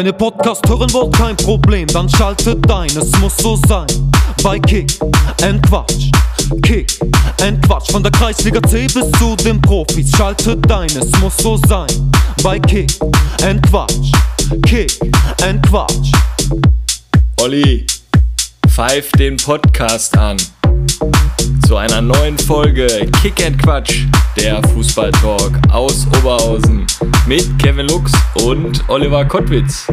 Wenn ihr Podcast hören wollt, kein Problem, dann schaltet ein, es muss so sein. Bei Kick and Quatsch, Kick and Quatsch, von der Kreisliga C bis zu den Profis, schaltet ein, es muss so sein. Bei Kick and Quatsch, Kick and Quatsch. Olli, pfeif den Podcast an. Zu einer neuen Folge Kick and Quatsch, der Fußballtalk aus Oberhausen mit Kevin Lux und Oliver Kottwitz.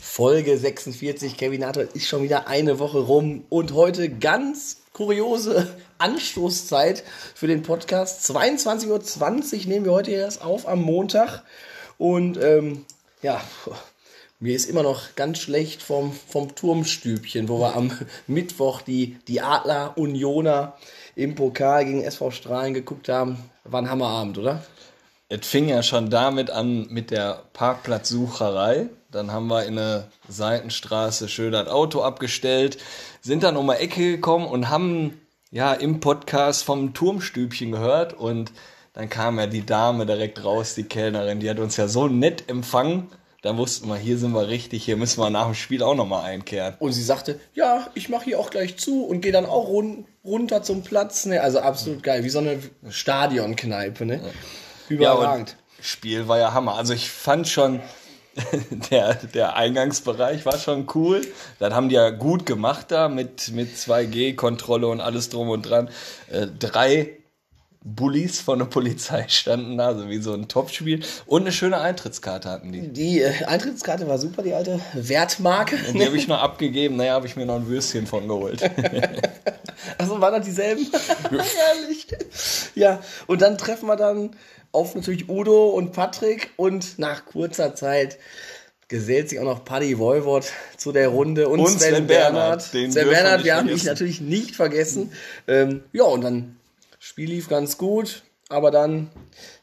Folge 46, Kevin Nato ist schon wieder eine Woche rum und heute ganz kuriose Anstoßzeit für den Podcast. 22.20 Uhr nehmen wir heute erst auf am Montag und ähm, ja, mir ist immer noch ganz schlecht vom, vom Turmstübchen, wo wir am Mittwoch die, die Adler Unioner im Pokal gegen SV Strahlen geguckt haben. War ein Hammerabend, oder? Es fing ja schon damit an mit der Parkplatzsucherei. Dann haben wir in eine Seitenstraße schön das Auto abgestellt, sind dann um die Ecke gekommen und haben ja im Podcast vom Turmstübchen gehört und dann kam ja die Dame direkt raus, die Kellnerin, die hat uns ja so nett empfangen. Da wussten wir, hier sind wir richtig, hier müssen wir nach dem Spiel auch nochmal einkehren. Und sie sagte, ja, ich mache hier auch gleich zu und gehe dann auch run runter zum Platz. Ne? Also absolut geil, wie so eine Stadionkneipe. Ne? Überragend. Ja, Spiel war ja Hammer. Also ich fand schon, der, der Eingangsbereich war schon cool. Das haben die ja gut gemacht da mit, mit 2G-Kontrolle und alles drum und dran. Äh, drei Bullies von der Polizei standen da, so wie so ein Topspiel. Und eine schöne Eintrittskarte hatten die. Die äh, Eintrittskarte war super, die alte Wertmarke. Und die habe ich noch abgegeben. Naja, habe ich mir noch ein Würstchen von geholt. Achso, waren das dieselben? Herrlich. Ja, und dann treffen wir dann auf natürlich Udo und Patrick und nach kurzer Zeit gesellt sich auch noch Paddy Wolwort zu der Runde und, Und Sven, Sven Bernhard. Bernhard, den Sven Bernhard, wir haben dich natürlich nicht vergessen. Ähm, ja, und dann Spiel lief ganz gut, aber dann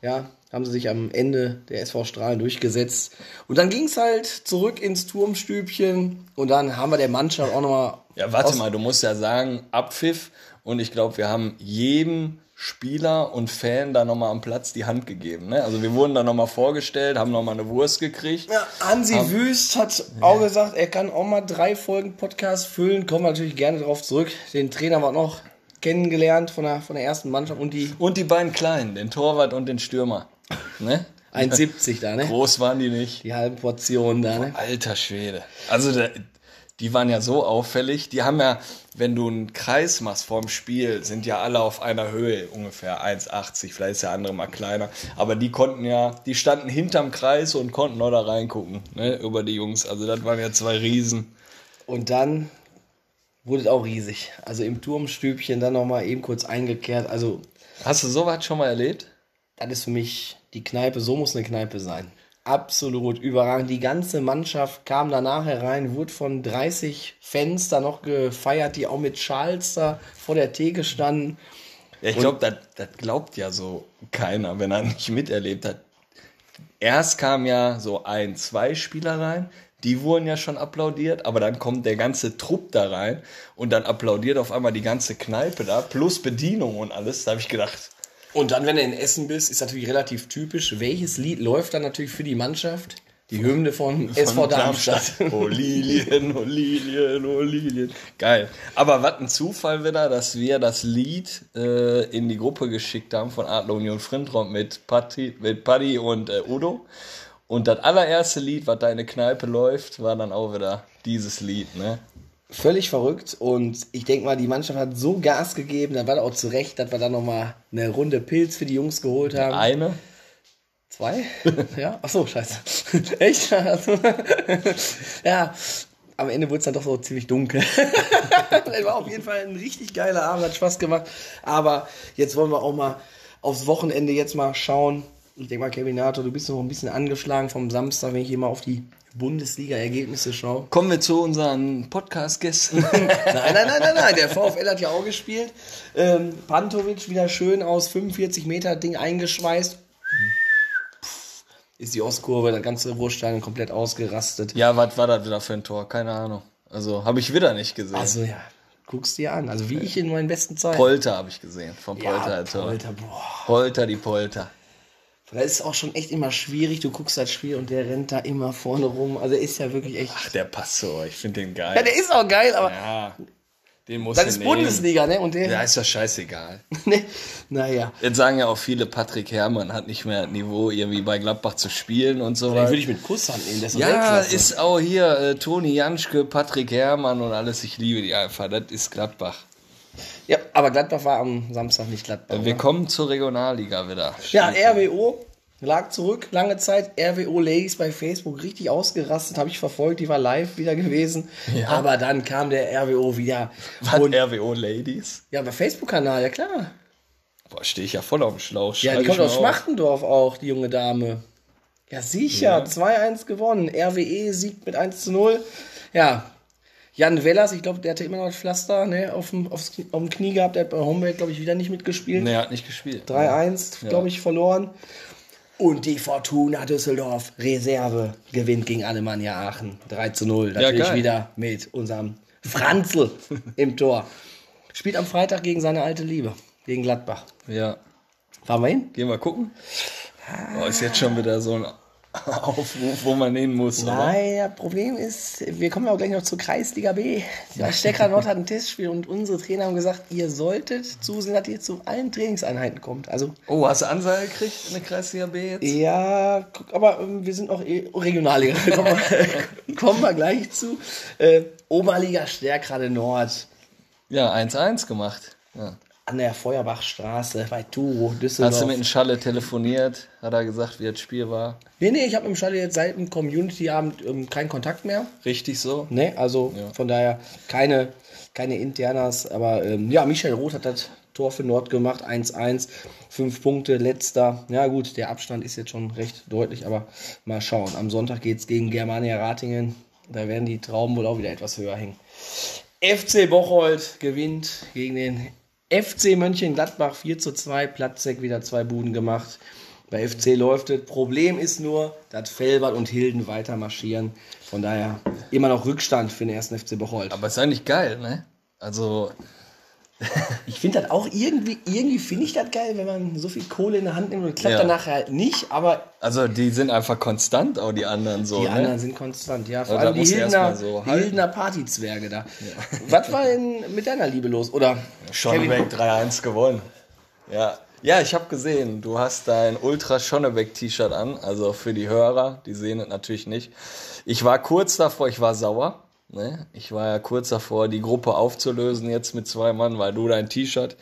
ja, haben sie sich am Ende der SV Strahlen durchgesetzt. Und dann ging es halt zurück ins Turmstübchen und dann haben wir der Mannschaft auch nochmal. Ja, warte mal, du musst ja sagen, Abpfiff. Und ich glaube, wir haben jedem Spieler und Fan da nochmal am Platz die Hand gegeben. Ne? Also wir wurden da nochmal vorgestellt, haben nochmal eine Wurst gekriegt. Ja, Hansi Wüst hat auch gesagt, er kann auch mal drei Folgen Podcast füllen. Kommen wir natürlich gerne darauf zurück. Den Trainer war noch kennengelernt von der, von der ersten Mannschaft und die Und die beiden Kleinen, den Torwart und den Stürmer. Ne? 1,70 da, ne? Groß waren die nicht. Die halben Portionen da, ne? Alter Schwede. Also da, die waren ja so auffällig. Die haben ja, wenn du einen Kreis machst vorm Spiel, sind ja alle auf einer Höhe ungefähr 1,80. Vielleicht ist der andere mal kleiner. Aber die konnten ja, die standen hinterm Kreis und konnten noch da reingucken, ne, über die Jungs. Also das waren ja zwei Riesen. Und dann wurde es auch riesig. Also im Turmstübchen dann nochmal eben kurz eingekehrt. Also Hast du sowas schon mal erlebt? das ist für mich die Kneipe, so muss eine Kneipe sein. Absolut überragend. Die ganze Mannschaft kam danach herein, wurde von 30 Fans da noch gefeiert, die auch mit Schals da vor der Theke standen. Ja, ich glaube, das das glaubt ja so keiner, wenn er nicht miterlebt hat. Erst kam ja so ein, zwei Spieler rein, die wurden ja schon applaudiert, aber dann kommt der ganze Trupp da rein und dann applaudiert auf einmal die ganze Kneipe da, plus Bedienung und alles. Da habe ich gedacht, Und dann, wenn du in Essen bist, ist natürlich relativ typisch. Welches Lied läuft dann natürlich für die Mannschaft? Die Hymne von, SV von Darmstadt. Oh Lilien, oh Lilien, oh Lilien. Geil. Aber was ein Zufall wieder, dass wir das Lied äh, in die Gruppe geschickt haben von Adler Union Frintrop mit Patti, mit Paddy und äh, Udo. Und das allererste Lied, was deine Kneipe läuft, war dann auch wieder dieses Lied, ne? Völlig verrückt. Und ich denke mal, die Mannschaft hat so Gas gegeben, dann war das auch zu Recht, dass wir dann nochmal eine Runde Pilz für die Jungs geholt haben. Eine. Zwei? ja? Ach so, scheiße. Echt? Also, ja, am Ende wurde es dann doch so ziemlich dunkel. das war auf jeden Fall ein richtig geiler Abend, hat Spaß gemacht. Aber jetzt wollen wir auch mal aufs Wochenende jetzt mal schauen. Ich denke mal, Kevin Nato, du bist noch ein bisschen angeschlagen vom Samstag, wenn ich hier mal auf die Bundesliga-Ergebnisse schaue. Kommen wir zu unseren Podcast-Gästen. Nein, nein, nein, nein, nein. Der VfL hat ja auch gespielt. Ähm, Pantovic wieder schön aus 45 Meter Ding eingeschweißt. Pff, Ist die Ostkurve, der ganze Ruhrstein komplett ausgerastet. ja, was war das wieder für ein Tor? Keine Ahnung. Also, habe ich wieder nicht gesehen. Also ja, Guckst dir an. Also wie ich in meinen besten Zeiten. Polter habe ich gesehen. Vom ja, Polter. als Tor. Polter, boah. Polter, die Polter. Da ist es auch schon echt immer schwierig. Du guckst das Spiel und der rennt da immer vorne rum. Also er ist ja wirklich echt. Ach, der passt so. Ich finde den geil. Ja, der ist auch geil, aber Ja, den muss das ist Bundesliga, ne? Und der. Ja, ist doch scheißegal. ne? Naja. Jetzt sagen ja auch viele, Patrick Herrmann hat nicht mehr Niveau, irgendwie bei Gladbach zu spielen und so Den weiter. würde ich mit Kusshand nehmen. Das ist Ja, ist auch hier äh, Toni Janschke, Patrick Herrmann und alles. Ich liebe die einfach. Das ist Gladbach. Ja, aber Gladbach war am Samstag nicht Gladbach. Wir ne? kommen zur Regionalliga wieder. Ja, RWO lag zurück, lange Zeit. RWO Ladies bei Facebook richtig ausgerastet, habe ich verfolgt, die war live wieder gewesen. Aber dann kam der RWO wieder. Was, Und, RWO Ladies? ja, bei Facebook-Kanal, ja klar. Boah, stehe ich ja voll auf dem Schlauch. Ja, die kommt aus. Schmachtendorf auch, die junge Dame. Ja, sicher, 2-1 gewonnen. RWE siegt mit 1 zu 0. Ja, Jan Wellers, ich glaube, der hatte immer noch das Pflaster ne, auf, dem, aufs, Knie- auf dem Knie gehabt. Der hat bei Homberg, glaube ich, wieder nicht mitgespielt. Nee, er hat nicht gespielt. 3-1, glaube ich, verloren. Und die Fortuna Düsseldorf Reserve gewinnt gegen Alemannia Aachen 3 zu 0. Natürlich geil. wieder mit unserem Franzl im Tor. Spielt am Freitag gegen seine alte Liebe, gegen Gladbach. Ja. Fahren wir hin? Gehen wir gucken. Boah, ist jetzt schon wieder so ein Aufruf, wo man hin muss. oder? Nein, das Problem ist, wir kommen ja auch gleich noch zur Kreisliga B. Der Stecker Nord hat ein Testspiel und unsere Trainer haben gesagt, ihr solltet zusehen, dass ihr zu allen Trainingseinheiten kommt. Also Oh, hast du Ansage gekriegt in der Kreisliga B jetzt? Ja, guck, aber ähm, wir sind auch eh Regionalliga. kommen, wir, kommen wir gleich zu. Äh, Oberliga Stärkrade Nord Ja, 1-1 gemacht. Ja. An der Feuerbachstraße bei Turo, Düsseldorf. Hast du mit dem Schalle telefoniert? Hat er gesagt, wie das Spiel war? nee, nee, ich habe mit dem Schalle jetzt seit dem Community-Abend ähm, keinen Kontakt mehr. Richtig so? Ne, also von daher keine, keine Internas. Aber ähm, ja, Michael Roth hat das Tor für Nord gemacht, 1-1, fünf Punkte, letzter. Ja gut, der Abstand ist jetzt schon recht deutlich, aber mal schauen. Am Sonntag geht es gegen Germania Ratingen. Da werden die Trauben wohl auch wieder etwas höher hängen. FC Bocholt gewinnt gegen den FC Mönchengladbach 4 zu 2. Platzek wieder zwei Buden gemacht. Bei FC läuft es. Problem ist nur, dass Felbert und Hilden weiter marschieren. Von daher immer noch Rückstand für den ersten FC Bocholt. Aber ist eigentlich geil, ne? Also, Ich finde das auch irgendwie, irgendwie finde ich das geil, wenn man so viel Kohle in der Hand nimmt und klappt Ja. dann nachher halt nicht, aber also die sind einfach konstant, auch die anderen so. die ne? anderen sind konstant, ja. Vor Also allem die Hildener, so die. Hildener Partyzwerge da. Was war denn mit deiner Liebe los? Oder Schonnebeck 3-1 gewonnen. Ja. Ja, ich habe gesehen, du hast dein Ultra Schonnebeck T-Shirt an, also für die Hörer, die sehen es natürlich nicht. Ich war kurz davor, ich war sauer. Ne? Ich war ja kurz davor, die Gruppe aufzulösen jetzt mit zwei Mann, weil du dein T-Shirt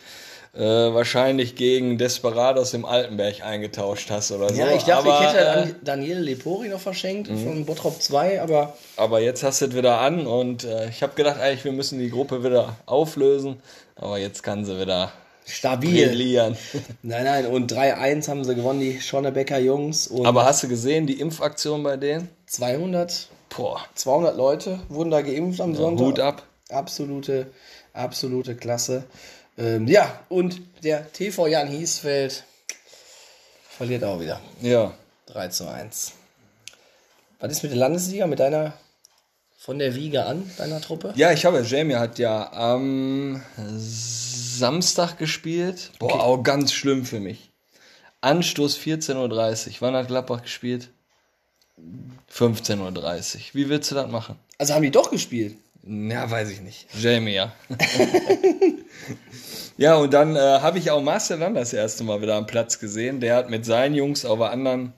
äh, wahrscheinlich gegen Desperados im Altenberg eingetauscht hast oder so. Ja, ich dachte, aber, ich hätte äh, Dan- Daniel Lepori noch verschenkt von Bottrop 2, aber aber jetzt hast du es wieder an und äh, ich habe gedacht, eigentlich wir müssen die Gruppe wieder auflösen, aber jetzt kann sie wieder stabil. brillieren. Nein, nein, und 3-1 haben sie gewonnen, die Schonnebecker Jungs. Aber hast du gesehen, die Impfaktion bei denen? 200, Boah, 200 Leute wurden da geimpft am Sonntag. Hut ab. Absolute, absolute Klasse. Ähm, ja, und der TV Jan Hiesfeld verliert auch wieder. Ja. 3 zu 1. Was ist mit der Landesliga, mit deiner von der Wiege an, deiner Truppe? Ja, ich habe, Jamie hat ja am Samstag gespielt. Boah, auch ganz schlimm für mich. Anstoß 14.30 Uhr. Wann hat Gladbach gespielt? 15.30 Uhr. Wie willst du das machen? Also haben die doch gespielt. Ja, weiß ich nicht. Jamie, ja. ja, und dann äh, habe ich auch Marcel Land das erste Mal wieder am Platz gesehen. Der hat mit seinen Jungs auf der anderen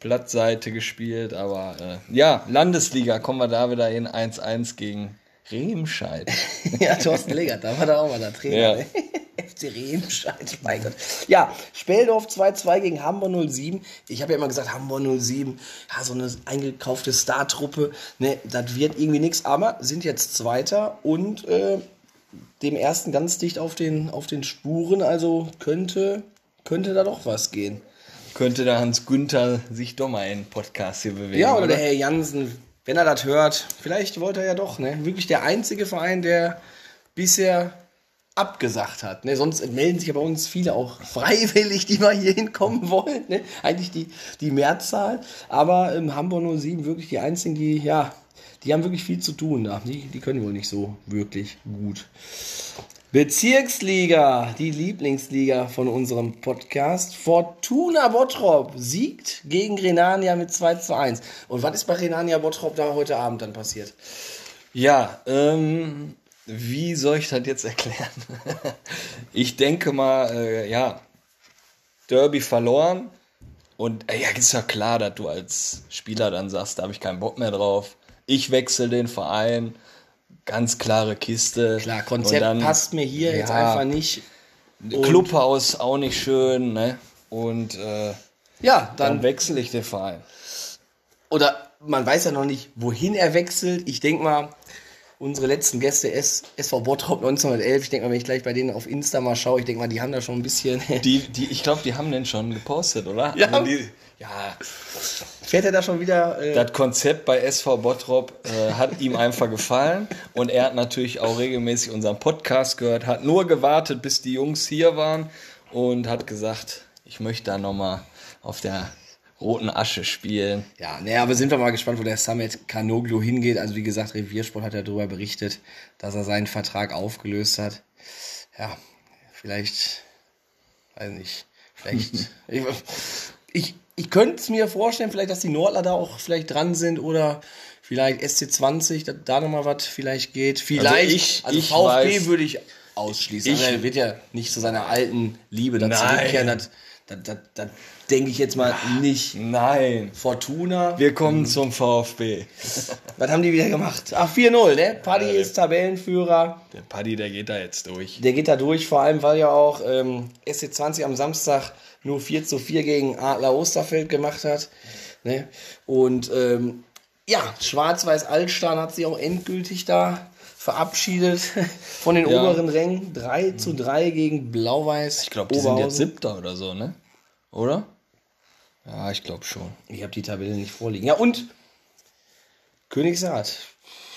Platzseite gespielt. Aber äh, ja, Landesliga kommen wir da wieder hin 1-1 gegen Remscheid. ja, Thorsten Legert, da war da auch mal der Trainer. Ja. ne? FC Remscheid, mein Gott. Ja, Speldorf 2-2 gegen Hamburg 07. Ich habe ja immer gesagt, Hamburg 07, ja, so eine eingekaufte Star-Truppe, ne, das wird irgendwie nichts, aber sind jetzt Zweiter und äh, dem ersten ganz dicht auf den, auf den Spuren, also könnte, könnte da doch was gehen. Könnte der Hans Günther sich doch mal in den Podcast hier bewegen. Ja, oder der Herr Jansen, wenn er das hört, vielleicht wollte er ja doch, ne? Wirklich der einzige Verein, der bisher abgesagt hat. Ne? Sonst melden sich ja bei uns viele auch freiwillig, die mal hier hinkommen wollen. Ne? Eigentlich die, die Mehrzahl. Aber ähm, Hamburg 07 wirklich die einzigen, die ja Die haben wirklich viel zu tun da. Die, die können wohl nicht so wirklich gut. Bezirksliga, die Lieblingsliga von unserem Podcast. Fortuna Bottrop siegt gegen Renania mit 2 zu 1. Und was ist bei Renania Bottrop da heute Abend dann passiert? Ja, ähm, wie soll ich das jetzt erklären? ich denke mal, äh, ja, Derby verloren. Und äh, ja, ist ja klar, dass du als Spieler dann sagst, da habe ich keinen Bock mehr drauf. Ich wechsle den Verein. Ganz klare Kiste. Klar, Konzept dann- passt mir hier jetzt Ja. einfach nicht. Und- Clubhaus auch nicht schön, ne? Und äh, Ja, dann dann wechsle ich den Verein. oder man weiß ja noch nicht, wohin er wechselt. Ich denke mal, unsere letzten Gäste, SV Bottrop 1911, ich denke mal, wenn ich gleich bei denen auf Insta mal schaue, ich denke mal, die haben da schon ein bisschen. Die, die, ich glaube, die haben den schon gepostet, oder? Ja. Also die, ja, Fährt er da schon wieder? Äh, das Konzept bei SV Bottrop äh, hat ihm einfach gefallen und er hat natürlich auch regelmäßig unseren Podcast gehört, hat nur gewartet, bis die Jungs hier waren und hat gesagt, ich möchte da nochmal auf der roten Asche spielen. ja, naja, aber sind wir mal gespannt, wo der Summit Kanoglu hingeht. Also wie gesagt, Reviersport hat ja darüber berichtet, dass er seinen Vertrag aufgelöst hat. Ja, vielleicht, weiß nicht, vielleicht. ich, ich, ich könnte es mir vorstellen, vielleicht, dass die Nordler da auch vielleicht dran sind oder vielleicht SC20, dass da nochmal was vielleicht geht. Vielleicht, ich- also ich VfB weiß- würde ich ausschließen. Ich- also er wird ja nicht zu seiner alten Liebe Nein. zurückkehren. Das, das, das, das denke ich jetzt mal nicht. Nein, Fortuna. wir kommen zum VfB. Was haben die wieder gemacht? Ach, 4-0, ne? Paddy Ja, ist Tabellenführer. Der Paddy, der geht da jetzt durch. Der geht da durch, vor allem weil ja auch ähm, SC20 am Samstag nur 4 zu 4 gegen Adler Osterfeld gemacht hat. Ne? Und ähm, ja, Schwarz-Weiß Altstein hat sich auch endgültig da verabschiedet von den Ja. oberen Rängen. 3 zu 3 gegen Blau-Weiß. Ich glaube, die sind jetzt siebter oder so, ne? Oder? Ja, ich glaube schon. Ich habe die Tabelle nicht vorliegen. Ja, und Königsrath.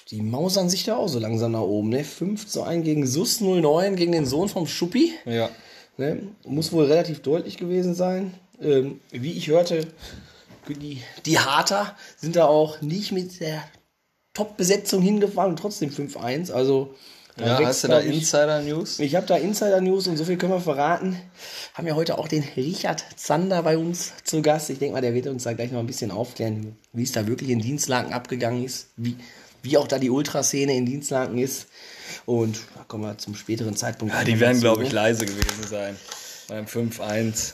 Die mausern sich da auch so langsam nach oben. Ne? 5 zu 1 gegen SUS 09, gegen den Sohn vom Schuppi. Ja. Ne? Muss wohl relativ deutlich gewesen sein. Ähm, wie ich hörte, die, die Harter sind da auch nicht mit der Top-Besetzung hingefahren und trotzdem 5-1. Also, Ja, wächst, hast du da glaub ich, Insider-News? ich habe da Insider-News und so viel können wir verraten. Haben ja heute auch den Richard Zander bei uns zu Gast. Ich denke mal, der wird uns da gleich noch ein bisschen aufklären, wie es da wirklich in Dienstlaken abgegangen ist, wie, wie auch da die Ultraszene in Dienstlaken ist. Und da kommen wir zum späteren Zeitpunkt. Ja, die werden, glaube ich, ne? leise gewesen sein. Beim 5-1.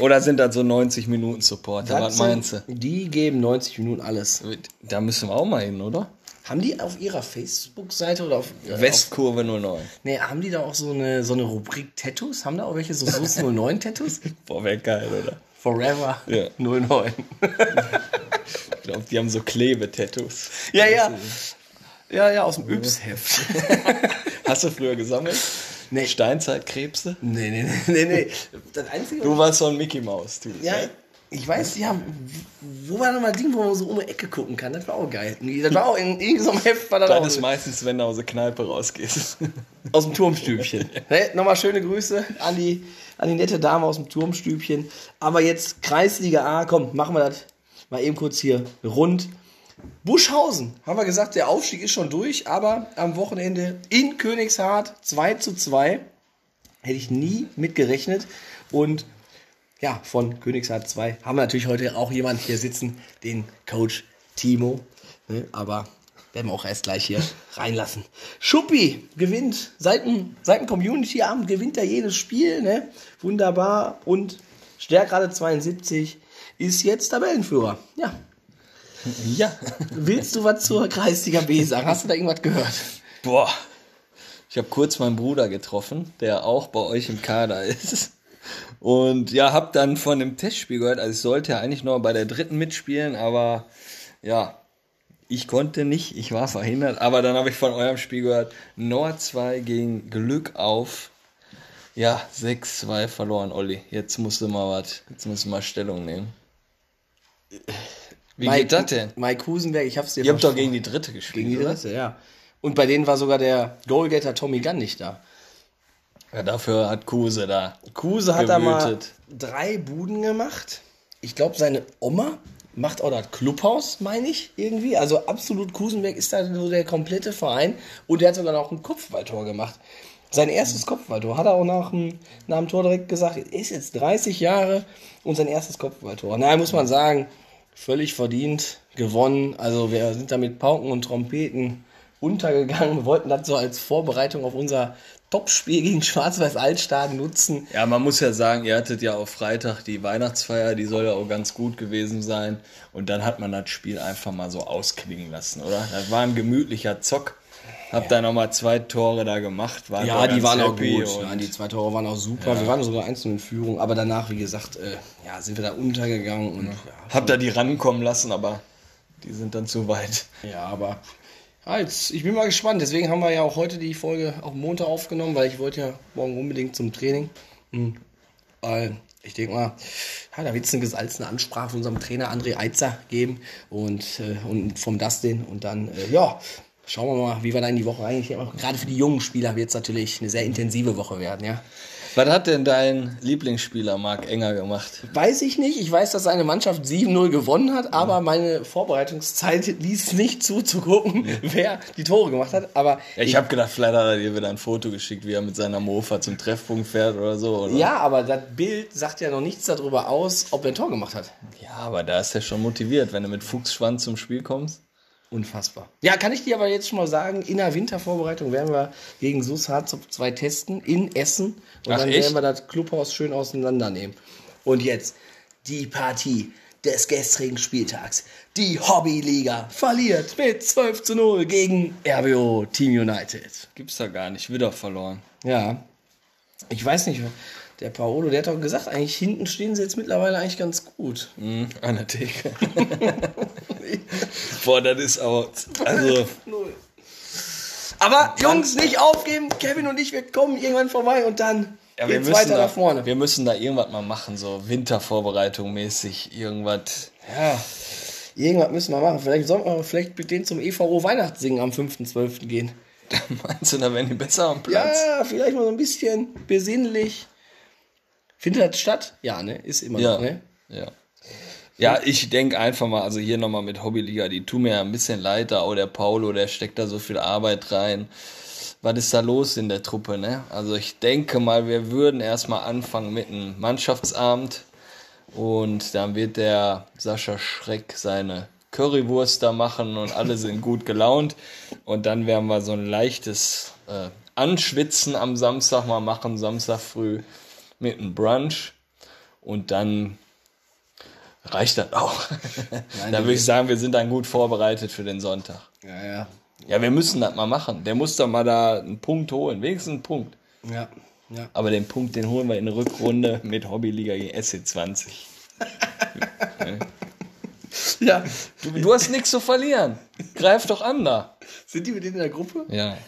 Oder sind das so 90 Minuten Supporter? Was meinst du? Die geben 90 Minuten alles. Da müssen wir auch mal hin, oder? Haben die auf ihrer Facebook-Seite oder auf, äh, Westkurve 09. Nee, haben die da auch so eine, so eine Rubrik Tattoos? Haben da auch welche so SUS 09 Tattoos? Boah, wäre geil, oder? Forever Ja. 09. Ich glaube, die haben so Klebe-Tattoos. Ja, ja. Ja, ja, aus dem Yps-Heft. Hast du früher gesammelt? Nee. Steinzeitkrebse? Nee, nee, nee, nee. Das Einzige, Du warst so ein Mickey Maus, du. ja, ich weiß, ja, wo war nochmal Ding, wo man so um die Ecke gucken kann? Das war auch geil. Das war auch in irgendeinem Heft, war das Das auch ist meistens, wenn du aus der Kneipe rausgehst. aus dem Turmstübchen. ne? Nochmal schöne Grüße an die, an die nette Dame aus dem Turmstübchen. Aber jetzt Kreisliga A, komm, machen wir das mal eben kurz hier rund. Buschhausen, haben wir gesagt, der Aufstieg ist schon durch, aber am Wochenende in Königshardt 2 zu 2. Hätte ich nie mitgerechnet. Und ja, von Königshardt 2 haben wir natürlich heute auch jemanden hier sitzen, den Coach Timo. Ne, aber werden wir auch erst gleich hier reinlassen. Schuppi gewinnt seit dem, seit dem Community-Abend, gewinnt er jedes Spiel. Ne? Wunderbar. Und Stärkrade 72 ist jetzt Tabellenführer. Ja. Ja. Willst du was zur Kreisliga B sagen? Hast du da irgendwas gehört? Boah. Ich habe kurz meinen Bruder getroffen, der auch bei euch im Kader ist. Und ja, hab dann von dem Testspiel gehört. Also ich sollte ja eigentlich nur bei der dritten mitspielen, aber ja, ich konnte nicht, ich war verhindert. Aber dann habe ich von eurem Spiel gehört, Nord 2 gegen Glück auf. Ja, 6-2 verloren, Olli. Jetzt musst du mal was, jetzt musst du mal Stellung nehmen. Wie geht das denn? Mike Husenberg, ich hab's dir Ihr habt doch gegen die dritte gespielt, Gegen die oder? dritte, ja. Und bei denen war sogar der Goalgetter Tommy Gunn nicht da. Ja, dafür hat Kuse da. Kruse hat da mal drei Buden gemacht. Ich glaube, seine Oma macht auch das Clubhaus, meine ich, irgendwie. Also absolut Kusenberg ist da so der komplette Verein. Und der hat sogar noch ein Kopfballtor gemacht. Sein erstes Kopfballtor hat er auch nach dem, nach dem Tor direkt gesagt, ist jetzt 30 Jahre und sein erstes Kopfballtor. Na, muss man sagen, völlig verdient, gewonnen. Also wir sind da mit Pauken und Trompeten untergegangen. Wir wollten das so als Vorbereitung auf unser Topspiel gegen Schwarz-Weiß Altstaden nutzen. Ja, man muss ja sagen, ihr hattet ja auf Freitag die Weihnachtsfeier, die soll ja auch ganz gut gewesen sein. Und dann hat man das Spiel einfach mal so ausklingen lassen, oder? Das war ein gemütlicher Zock. Hab da nochmal zwei Tore da gemacht. War Ja, die waren auch gut. Nein, die zwei Tore waren auch super. Wir waren sogar einzeln in Führung, aber danach, wie gesagt, äh, ja, sind wir da untergegangen und ja, Hab da die rankommen lassen, aber die sind dann zu weit. ja aber ja, jetzt, ich bin mal gespannt. Deswegen haben wir ja auch heute die Folge auch Montag aufgenommen, weil ich wollte ja morgen unbedingt zum Training. Hm. Weil ich denke mal, ja, da wird es eine gesalzene Ansprache von unserem Trainer André Eitzer geben und, äh, und vom Dustin und dann, äh, ja, schauen wir mal, wie wir da in die Woche eigentlich. Aber gerade für die jungen Spieler wird es natürlich eine sehr intensive Woche werden, ja. Was hat denn dein Lieblingsspieler Marc Enger gemacht? Weiß ich nicht. Ich weiß, dass seine Mannschaft 7-0 gewonnen hat, aber meine Vorbereitungszeit ließ nicht zu, zu gucken, wer die Tore gemacht hat. Aber Ja, ich habe gedacht, vielleicht hat er dir wieder ein Foto geschickt, wie er mit seiner Mofa zum Treffpunkt fährt oder so. Oder? ja, aber das Bild sagt ja noch nichts darüber aus, ob er ein Tor gemacht hat. ja, aber da ist er schon motiviert, wenn du mit Fuchsschwanz zum Spiel kommst. Unfassbar. Ja, kann ich dir aber jetzt schon mal sagen, in der Wintervorbereitung werden wir gegen SUS Harzopf 2 testen in Essen. Und Ach, dann echt? werden wir das Clubhaus schön auseinandernehmen. Und jetzt die Partie des gestrigen Spieltags. Die Hobbyliga verliert mit 12 zu 0 gegen RWO Team United. Gibt's da gar nicht, wieder verloren. Ja. Ich weiß nicht, der Paolo, der hat doch gesagt, eigentlich hinten stehen sie jetzt mittlerweile eigentlich ganz gut. Mhm, an der Theke. Boah, das ist auch. Also, Aber Jungs, nicht aufgeben. Kevin und ich, wir kommen irgendwann vorbei und dann ja, wir, müssen weiter da, nach vorne. wir müssen da irgendwas mal machen, so Wintervorbereitung mäßig, irgendwas. Ja, irgendwas müssen wir machen. Vielleicht sollten wir vielleicht mit denen zum EVO Weihnachtssingen am 5.12. gehen. Meinst du, da wären die besser am Platz? Ja, vielleicht mal so ein bisschen besinnlich. Findet das statt? Ja, ne? Ist immer Ja. noch, ne? Ja. Ja, ich denke einfach mal, also hier nochmal mit Hobbyliga, die tun mir ja ein bisschen leid, da auch der Paulo, der steckt da so viel Arbeit rein. Was ist da los in der Truppe, ne? Also ich denke mal, wir würden erstmal anfangen mit einem Mannschaftsabend und dann wird der Sascha Schreck seine Currywurst da machen und alle sind gut gelaunt und dann werden wir so ein leichtes äh, Anschwitzen am Samstag mal machen, Samstag früh mit einem Brunch und dann reicht das auch. da würde ich sagen, wir sind dann gut vorbereitet für den Sonntag. Ja, ja. Ja, wir müssen das mal machen. Der muss doch mal da einen Punkt holen, wenigstens einen Punkt. Ja, ja. Aber den Punkt, den holen wir in der Rückrunde mit Hobbyliga gegen SC20. Ja. Du, du hast nichts zu verlieren. Greif doch an da. Sind die mit denen in der Gruppe? Ja.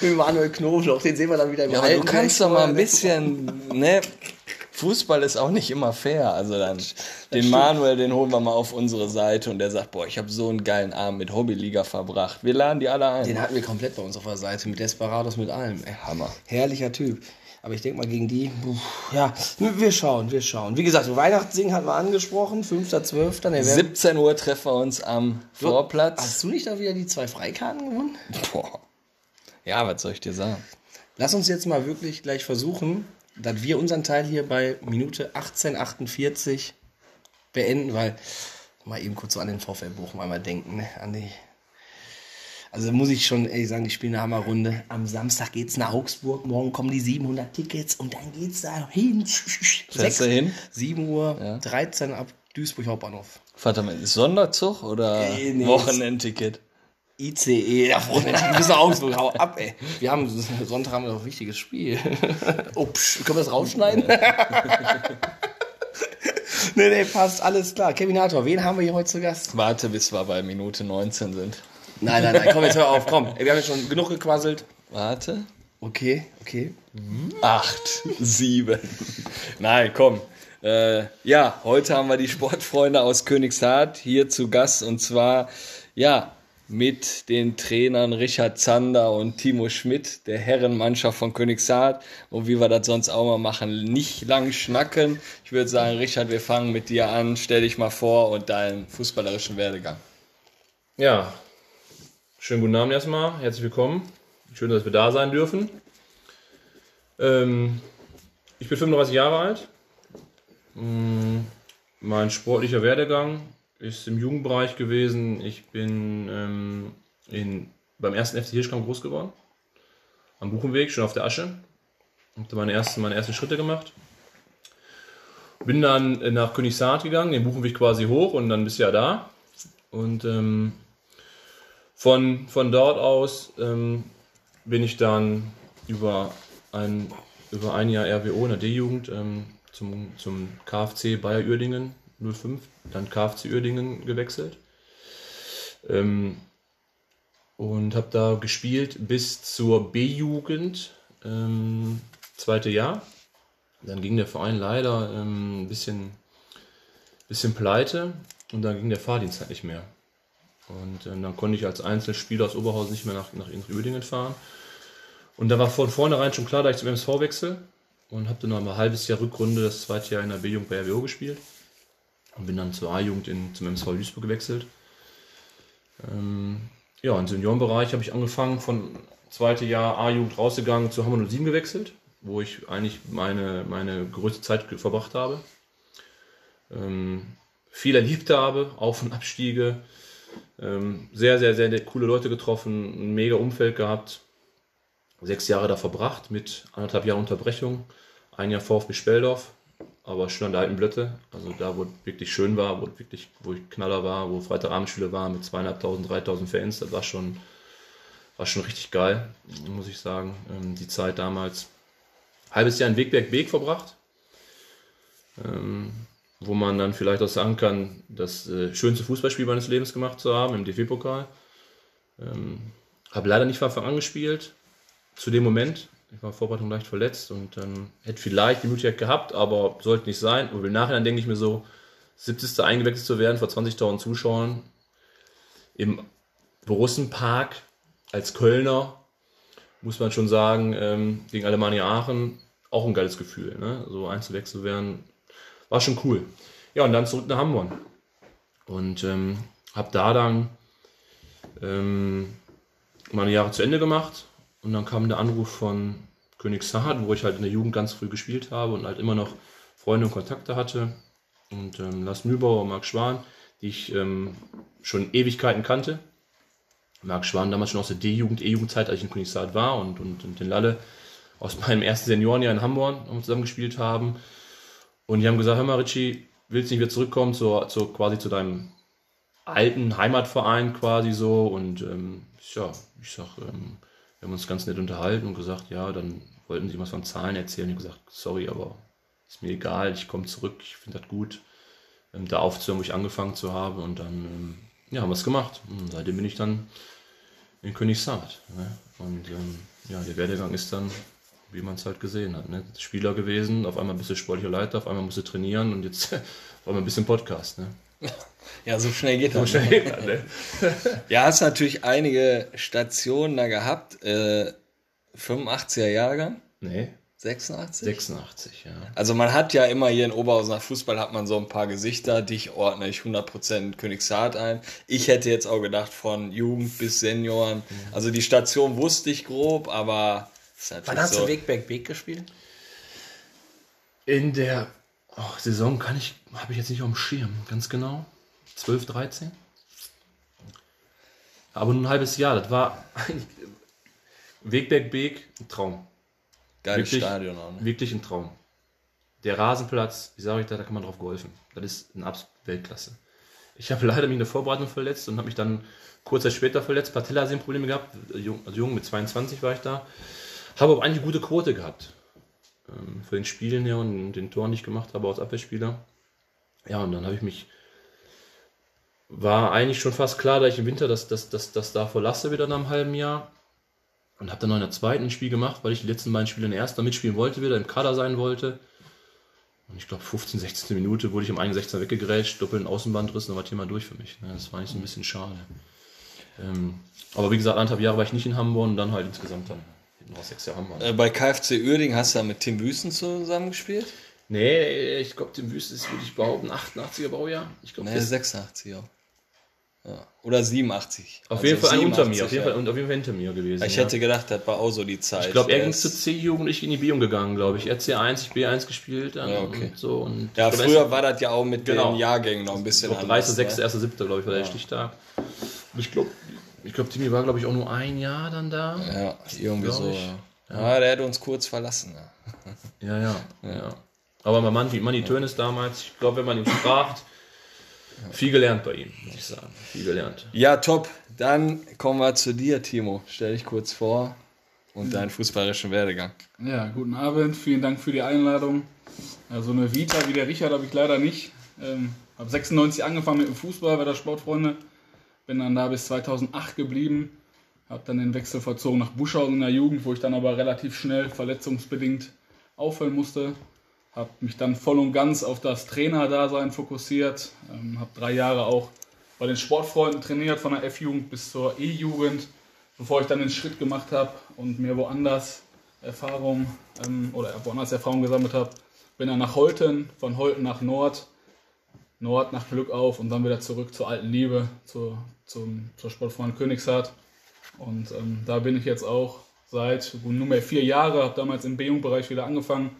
Mit Manuel Knoblauch, den sehen wir dann wieder im Ja, du kannst doch mal ein bisschen, ne? Fußball ist auch nicht immer fair. Also dann, den Manuel, den holen wir mal auf unsere Seite und der sagt, boah, ich habe so einen geilen Abend mit Hobbyliga verbracht. Wir laden die alle ein. Den hatten wir komplett bei uns auf der Seite, mit Desperados, mit allem. Ey. Hammer. Herrlicher Typ. Aber ich denke mal gegen die, ja, wir schauen, wir schauen. Wie gesagt, Weihnachtssingen hatten wir angesprochen, 5.12. Der Werb- 17 Uhr treffen wir uns am Vorplatz. Hast du nicht da wieder die zwei Freikarten gewonnen? Boah. Ja, was soll ich dir sagen? Lass uns jetzt mal wirklich gleich versuchen, dass wir unseren Teil hier bei Minute 18,48 beenden, weil mal eben kurz so an den VfL Bochum einmal denken, ne? an die. Also muss ich schon ehrlich sagen, die spielen eine Hammerrunde. Am Samstag geht's nach Augsburg, morgen kommen die 700 Tickets und dann geht's da hin. Fährst hin? 7 Uhr 13 ab Duisburg Hauptbahnhof. Warte mal, ist Sonderzug oder nee, Wochenendticket? ICE, ja, Freunde, du bist nach Augsburg, hau ab, ey. Wir haben, Sonntag haben wir doch ein wichtiges Spiel. Ups, können wir das rausschneiden? nee, nee, passt, alles klar. Kevin Hator, wen haben wir hier heute zu Gast? Warte, bis wir bei Minute 19 sind. Nein, nein, nein, komm, jetzt hör auf, komm. Wir haben jetzt schon genug gequasselt. Warte. Okay, okay. Acht, sieben. Nein, komm. Äh, ja, heute haben wir die Sportfreunde aus Königshardt hier zu Gast und zwar, ja, mit den Trainern Richard Zander und Timo Schmidt, der Herrenmannschaft von Königshardt. Und wie wir das sonst auch mal machen, nicht lang schnacken. Ich würde sagen, Richard, wir fangen mit dir an. Stell dich mal vor und deinen fußballerischen Werdegang. Ja, schönen guten Abend erstmal. Herzlich willkommen. Schön, dass wir da sein dürfen. Ähm, ich bin 35 Jahre alt. Mm, Mein sportlicher Werdegang ist im Jugendbereich gewesen. Ich bin ähm, in, beim ersten FC Hirschkamp groß geworden. Am Buchenweg, schon auf der Asche. Habe meine ersten, meine ersten Schritte gemacht. Bin dann äh, nach Königshardt gegangen, den Buchenweg quasi hoch und dann bis ja da. Und ähm, von, von dort aus ähm, bin ich dann über ein, über ein Jahr RWO in der D-Jugend ähm, zum, zum KfC Bayer Uerdingen 05, dann KfC Uerdingen gewechselt. Ähm, und habe da gespielt bis zur B-Jugend, ähm, zweite Jahr. Dann ging der Verein leider ähm, ein bisschen, bisschen pleite und dann ging der Fahrdienst halt nicht mehr. Und ähm, dann konnte ich als Einzelspieler aus Oberhausen nicht mehr nach, nach Uerdingen fahren. Und da war von vornherein schon klar, dass ich zum MSV wechsle und habe dann noch ein halbes Jahr Rückrunde, das zweite Jahr in der B-Jugend bei RWO gespielt und bin dann zur A-Jugend zum MSV Duisburg gewechselt. Ähm, ja, im Seniorenbereich habe ich angefangen, von zweite Jahr A-Jugend rausgegangen zu Hammer 07 gewechselt, wo ich eigentlich meine, meine größte Zeit verbracht habe. Ähm, viel erlebt habe, Auf- und Abstiege, ähm, sehr, sehr, sehr coole Leute getroffen, ein mega Umfeld gehabt, sechs Jahre da verbracht mit anderthalb Jahren Unterbrechung, ein Jahr VfB Speldorf, aber schon an der alten Blötte, also da, wo es wirklich schön war, wo wirklich, wo ich Knaller war, wo Freitagabendspiele war mit zweieinhalbtausend, dreitausend Fans, das war schon, war schon richtig geil, muss ich sagen, ähm, die Zeit damals. Halbes Jahr in Wegberg Beek verbracht, ähm, wo man dann vielleicht auch sagen kann, das äh, schönste Fußballspiel meines Lebens gemacht zu haben im DFB-Pokal. Ähm, habe leider nicht von Anfang an gespielt, zu dem Moment. Ich war Vorbereitung leicht verletzt und ähm, hätte vielleicht die Möglichkeit gehabt, aber sollte nicht sein. Und im Nachhinein denke ich mir so, 70. eingewechselt zu werden vor 20.000 Zuschauern im Borussenpark als Kölner, muss man schon sagen, ähm, gegen Alemannia Aachen auch ein geiles Gefühl. Ne? So einzuwechseln werden, war schon cool. Ja, und dann zurück nach Hamburg. Und ähm, habe da dann ähm, meine Jahre zu Ende gemacht. Und dann kam der Anruf von Königshardt, wo ich halt in der Jugend ganz früh gespielt habe und halt immer noch Freunde und Kontakte hatte. Und ähm, Lars Mühlbauer und Marc Schwan, die ich ähm, schon Ewigkeiten kannte. Marc Schwan damals schon aus der D-Jugend, E-Jugendzeit, als ich in Königshardt war und, und, und den Lalle aus meinem ersten Seniorenjahr in Hamburg wo wir zusammen gespielt haben. Und die haben gesagt, hör mal Richie, willst du nicht wieder zurückkommen zur, zur, quasi zu deinem alten Heimatverein quasi so und ähm, ja, ich sag, ähm, wir haben uns ganz nett unterhalten und gesagt, ja, dann wollten sie was von Zahlen erzählen. Ich habe gesagt, sorry, aber ist mir egal, ich komme zurück, ich finde das gut, ähm, da aufzuhören, wo ich angefangen zu haben und dann ähm, ja, haben wir es gemacht. Und seitdem bin ich dann in Königshardt. Ne? Und ähm, ja, der Werdegang ist dann, wie man es halt gesehen hat, ne? Spieler gewesen, auf einmal ein bisschen sportlicher Leiter, auf einmal musste trainieren und jetzt auf einmal ein bisschen Podcast. Ne? Ja, so schnell geht das. So schnell geht das, ne? Ja, hast natürlich einige Stationen da gehabt. Äh, 85er Jahrgang, Nee, 86? 86, ja. Also man hat ja immer hier in Oberhausener Fußball hat man so ein paar Gesichter. Dich ordne ich 100% Königshardt ein. Ich hätte jetzt auch gedacht von Jugend bis Senioren. Also die Station wusste ich grob, aber Wann hast so. du Wegberg Beek gespielt? In der oh, Saison kann ich, habe ich jetzt nicht auf dem Schirm, ganz genau. 12, 13. Aber nur ein halbes Jahr, das war eigentlich Wegberg Beek, ein Traum. Geiles wirklich- Stadion auch. Ne? Wirklich ein Traum. Der Rasenplatz, wie sage ich da, da kann man drauf golfen. Das ist eine absolute Weltklasse. Ich habe leider mich in der Vorbereitung verletzt und habe mich dann kurz Zeit später verletzt, Patellasehnenprobleme gehabt, also jung, mit 22 war ich da. Habe aber eigentlich eine gute Quote gehabt. Ähm, für den Spielen her und den Toren, die ich gemacht habe als Abwehrspieler. Ja, und dann habe ich mich, war eigentlich schon fast klar, dass ich im Winter das, das, das, das da verlasse wieder nach einem halben Jahr. Und habe dann noch in der zweiten Spiel gemacht, weil ich die letzten beiden Spiele in der ersten mitspielen wollte, wieder im Kader sein wollte. Und ich glaube, 15, 16. Minute wurde ich im 61er weggegrätscht, doppelten Außenbandriss, dann war Thema durch für mich. ne. Das war nicht so ein bisschen schade. Ähm, aber wie gesagt, anderthalb Jahre war ich nicht in Hamburg und dann halt insgesamt dann noch sechs Jahre Hamburg. Äh, bei KfC Uerdingen hast du da mit Tim Wüsten zusammengespielt? Nee, ich glaube, dem Wüste ist, würde ich behaupten, 88er Baujahr. Ich glaube, Nee, 86, ja. Oder 87. auf Also jeden Fall unter 87, mir, auf jeden ja. Fall, und auf jeden Fall hinter mir gewesen. Ich ja. hätte gedacht, das war auch so die Zeit. Ich glaube, er ging zur C-Jugend, ich in die B-Jugend gegangen, glaube ich. Er C1, ich B1 gespielt dann Ja, okay. und so. Und Ja, glaub, früher war das ja auch mit Genau. den Jahrgängen noch ein bisschen Ich glaube, 3., 6., ne? 1., 7., glaube ich, war der Stichtag. Und ich glaube, ich glaube, Timmy war, glaube ich, auch nur ein Jahr dann da. Ja, irgendwie so. Ja. Ja, der hat uns kurz verlassen. Ja. Ja, ja. ja. Aber mein Mann, wie Manni Tönes damals, ich glaube, wenn man ihn fragt, viel gelernt bei ihm, muss ich sagen. Viel gelernt. ja, top. Dann kommen wir zu dir, Timo. Stell dich kurz vor und deinen fußballerischen Werdegang. Ja, guten Abend, vielen Dank für die Einladung. Also eine Vita wie der Richard habe ich leider nicht. Ähm, habe 96 angefangen mit dem Fußball bei der Sportfreunde, bin dann da bis 2008 geblieben, habe dann den Wechsel vollzogen nach Buschhausen in der Jugend, wo ich dann aber relativ schnell verletzungsbedingt aufhören musste. Habe mich dann voll und ganz auf das Trainerdasein fokussiert, ähm, habe drei Jahre auch bei den Sportfreunden trainiert, von der F-Jugend bis zur E-Jugend, bevor ich dann den Schritt gemacht habe und mir woanders Erfahrung ähm, oder woanders Erfahrung gesammelt habe. Bin dann nach Holten, von Holten nach Nord, Nord nach Glück auf und dann wieder zurück zur alten Liebe, zur, zum, zur Sportfreund Königshardt. Und ähm, da bin ich jetzt auch seit nunmehr vier Jahre, habe damals im B-Jugendbereich wieder angefangen,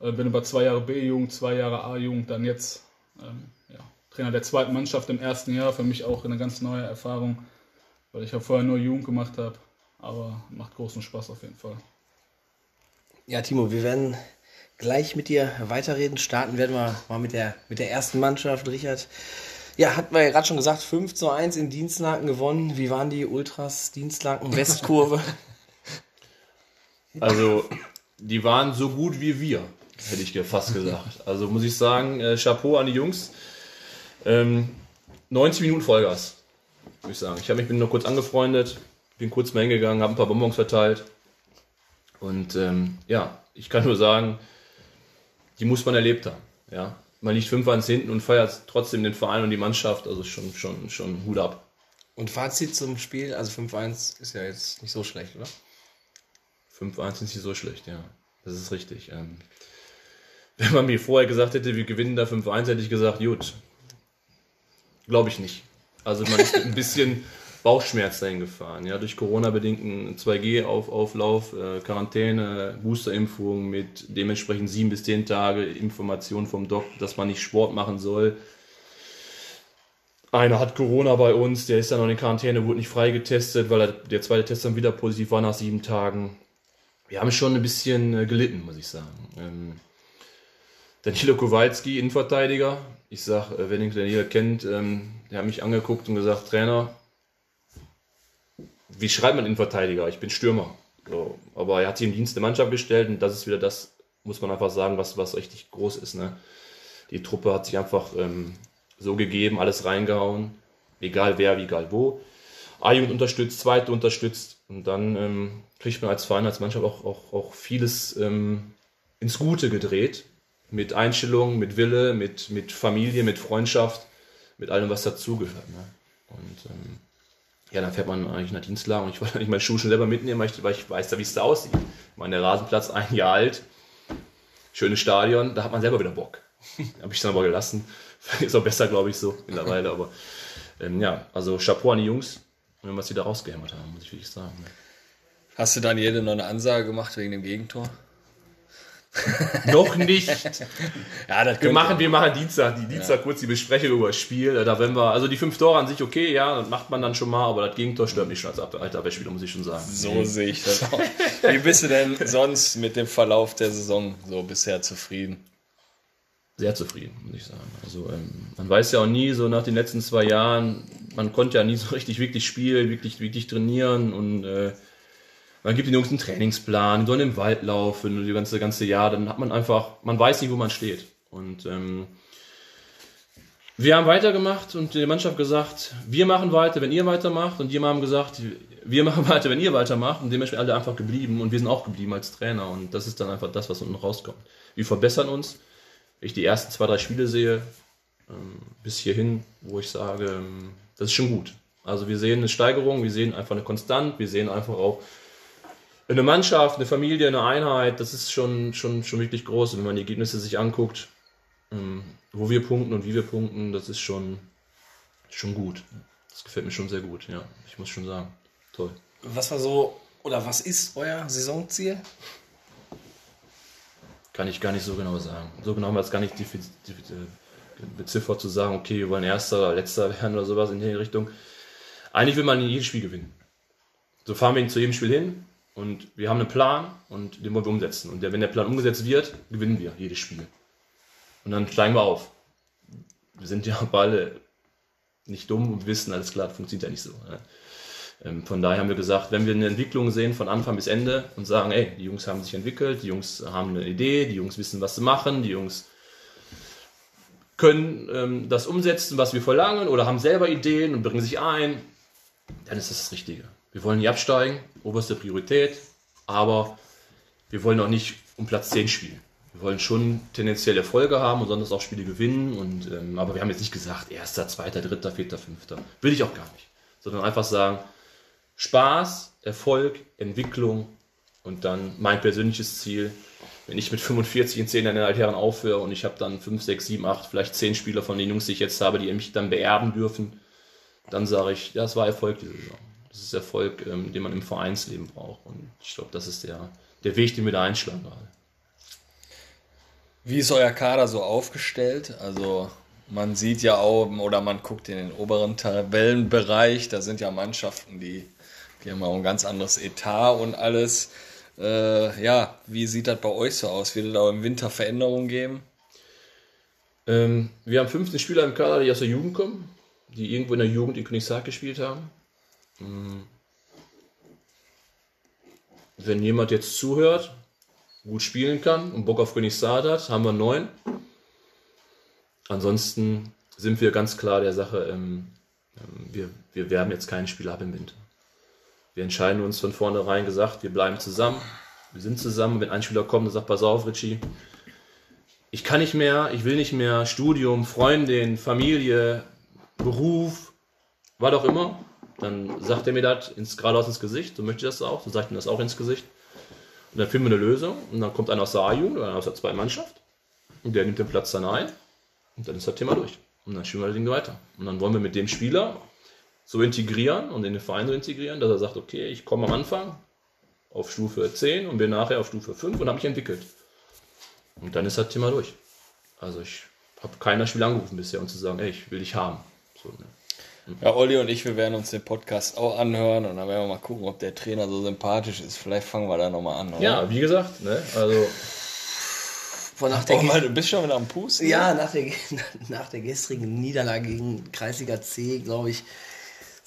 äh, bin über zwei Jahre B-Jugend, zwei Jahre A-Jugend, dann jetzt ähm, ja, Trainer der zweiten Mannschaft im ersten Jahr, für mich auch eine ganz neue Erfahrung, weil ich ja vorher nur Jugend gemacht habe, aber macht großen Spaß auf jeden Fall. Ja, Timo, wir werden gleich mit dir weiterreden. Starten werden wir mal mit der, mit der ersten Mannschaft. Richard, ja, hatten wir ja gerade schon gesagt, 5 zu 1 in Dienstlaken gewonnen. Wie waren die Ultras Dienstlaken Westkurve? Also, die waren so gut wie wir, hätte ich fast gesagt. Also muss ich sagen, äh, Chapeau an die Jungs. Ähm, 90 Minuten Vollgas, würde ich sagen. Ich habe mich bin noch kurz angefreundet, bin kurz mal hingegangen, habe ein paar Bonbons verteilt. Und ähm, ja, ich kann nur sagen, die muss man erlebt haben. Ja? Man liegt 5-1 hinten und feiert trotzdem den Verein und die Mannschaft. Also schon, schon, schon Hut ab. Und Fazit zum Spiel, also 5-1 ist ja jetzt nicht so schlecht, oder? 5-1 ist nicht so schlecht, ja. Das ist richtig. Ähm, wenn man mir vorher gesagt hätte, wir gewinnen da 5-1, hätte ich gesagt, gut. Glaube ich nicht. Also man ist ein bisschen Bauchschmerz dahin gefahren. Ja, durch Corona-bedingten 2G-Auflauf, äh, Quarantäne, Boosterimpfung mit dementsprechend sieben bis zehn Tage Information vom Doc, dass man nicht Sport machen soll. Einer hat Corona bei uns, der ist dann noch in Quarantäne, wurde nicht freigetestet, weil er, der zweite Test dann wieder positiv war nach sieben Tagen. Wir haben schon ein bisschen äh, gelitten, muss ich sagen. Ähm, Danilo Kowalski, Innenverteidiger. Ich sag, äh, wenn ihn Danilo kennt, ähm, der hat mich angeguckt und gesagt, Trainer, wie schreibt man Innenverteidiger? Ich bin Stürmer. So, aber er hat sich im Dienst der Mannschaft gestellt und das ist wieder das, muss man einfach sagen, was, was richtig groß ist. Ne? Die Truppe hat sich einfach ähm, so gegeben, alles reingehauen, egal wer, egal wo. A-Jugend unterstützt, Zweite unterstützt und dann ähm, kriegt man als Verein, als Mannschaft auch, auch, auch vieles ähm, ins Gute gedreht. Mit Einstellung, mit Wille, mit, mit Familie, mit Freundschaft, mit allem, was dazugehört. Ne? Und ähm, ja, dann fährt man eigentlich nach Dienstlagen und ich wollte nicht meine Schuhe schon selber mitnehmen, weil ich, weiß, wie es da aussieht. Ich meine, der Rasenplatz, ein Jahr alt, schönes Stadion, da hat man selber wieder Bock. Habe ich dann aber gelassen. Ist auch besser, glaube ich, so mittlerweile. Aber ähm, ja, also Chapeau an die Jungs, was sie da rausgehämmert haben, muss ich wirklich sagen. Hast du Daniele noch eine Ansage gemacht wegen dem Gegentor? Noch nicht. Ja, das Wir machen, wir machen Dienstag, die Dienstag kurz die Besprechung über das Spiel. Da wenn wir, also die fünf Tore an sich okay, ja, das macht man dann schon mal, aber das Gegentor stört mich schon als alter Abwehrspieler, muss ich schon sagen. So sehe ich das auch. Wie bist du denn sonst mit dem Verlauf der Saison so bisher zufrieden? sehr zufrieden, muss ich sagen. Also ähm, man weiß ja auch nie, so nach den letzten zwei Jahren, man konnte ja nie so richtig wirklich spielen, wirklich, wirklich trainieren und äh, man gibt den Jungs einen Trainingsplan, die sollen im Wald laufen und das ganze, ganze Jahr, dann hat man einfach, man weiß nicht, wo man steht. Und ähm, wir haben weitergemacht und die Mannschaft gesagt, wir machen weiter, wenn ihr weitermacht. Und die haben gesagt, wir machen weiter, wenn ihr weitermacht. Und dementsprechend alle einfach geblieben und wir sind auch geblieben als Trainer. Und das ist dann einfach das, was unten rauskommt. Wir verbessern uns. Wenn ich die ersten zwei, drei Spiele sehe, ähm, bis hierhin, wo ich sage, ähm, das ist schon gut. Also wir sehen eine Steigerung, wir sehen einfach eine Konstant, wir sehen einfach auch eine Mannschaft, eine Familie, eine Einheit. Das ist schon, schon, schon wirklich groß. Und wenn man die Ergebnisse sich anguckt, ähm, wo wir punkten und wie wir punkten, das ist schon, schon gut. Das gefällt mir schon sehr gut, ja. Ich muss schon sagen. Toll. Was war so, oder was ist euer Saisonziel? Kann ich gar nicht so genau sagen. So genau haben wir es gar nicht beziffert zu sagen, okay, wir wollen Erster oder Letzter werden oder sowas in die Richtung. Eigentlich will man in jedem Spiel gewinnen. So fahren wir zu jedem Spiel hin und wir haben einen Plan und den wollen wir umsetzen. Und der, wenn der Plan umgesetzt wird, gewinnen wir jedes Spiel. Und dann steigen wir auf. Wir sind ja beide nicht dumm und wissen, alles klar, funktioniert ja nicht so. Ne? Ähm, von daher haben wir gesagt, wenn wir eine Entwicklung sehen von Anfang bis Ende und sagen, ey, die Jungs haben sich entwickelt, die Jungs haben eine Idee, die Jungs wissen, was sie machen, die Jungs können ähm, das umsetzen, was wir verlangen oder haben selber Ideen und bringen sich ein, dann ist das das Richtige. Wir wollen nicht absteigen, oberste Priorität, aber wir wollen auch nicht um Platz 10 spielen. Wir wollen schon tendenziell Erfolge haben und sonst auch Spiele gewinnen. Und, ähm, aber wir haben jetzt nicht gesagt, erster, zweiter, dritter, vierter, fünfter. Will ich auch gar nicht. Sondern einfach sagen, Spaß, Erfolg, Entwicklung und dann mein persönliches Ziel. Wenn ich mit 45 in 10 Jahren Herren aufhöre und ich habe dann 5, 6, 7, 8, vielleicht 10 Spieler von den Jungs, die ich jetzt habe, die mich dann beerben dürfen, dann sage ich, ja, es war Erfolg diese Saison. Das ist Erfolg, ähm, den man im Vereinsleben braucht. Und ich glaube, das ist der, der Weg, den wir da einschlagen gerade. Wie ist euer Kader so aufgestellt? Also man sieht ja auch, oder man guckt in den oberen Tabellenbereich, da sind ja Mannschaften, die die haben auch ein ganz anderes Etat und alles. Äh, ja, wie sieht das bei euch so aus? Wird es da im Winter Veränderungen geben? Ähm, wir haben 15 Spieler im Kader, die aus der Jugend kommen, die irgendwo in der Jugend in Königshaag gespielt haben. Mhm. Wenn jemand jetzt zuhört, gut spielen kann und Bock auf Königshaag hat, haben wir neun. Ansonsten sind wir ganz klar der Sache, ähm, ähm wir, wir werben jetzt keinen Spieler ab im Winter. Wir entscheiden uns von vornherein gesagt, wir bleiben zusammen. Wir sind zusammen. Wenn ein Spieler kommt und sagt, pass auf, Richie, ich kann nicht mehr, ich will nicht mehr, Studium, Freundin, Familie, Beruf, was auch immer, dann sagt er mir das ins, geradeaus ins Gesicht, so möchte ich das auch, so sagt mir das auch ins Gesicht. Und dann finden wir eine Lösung und dann kommt einer aus der A-Jugend oder einer aus der zweiten Mannschaft und der nimmt den Platz dann ein und dann ist das Thema durch. Und dann spielen wir das Ding weiter. Und dann wollen wir mit dem Spieler so integrieren und in den Verein so integrieren, dass er sagt, okay, ich komme am Anfang auf Stufe 10 und bin nachher auf Stufe 5 und habe mich entwickelt. Und dann ist das Thema durch. Also ich habe keiner Spiel angerufen bisher, um zu sagen, ey, ich will dich haben. So, ne? Ja, Olli und ich, wir werden uns den Podcast auch anhören und dann werden wir mal gucken, ob der Trainer so sympathisch ist. Vielleicht fangen wir da nochmal an, oder? Ja, wie gesagt, ne? Also. Von nach der oh, mal, du bist schon wieder am Pusten? Ja, nach der, nach der gestrigen Niederlage gegen Kreisliga C, glaube ich,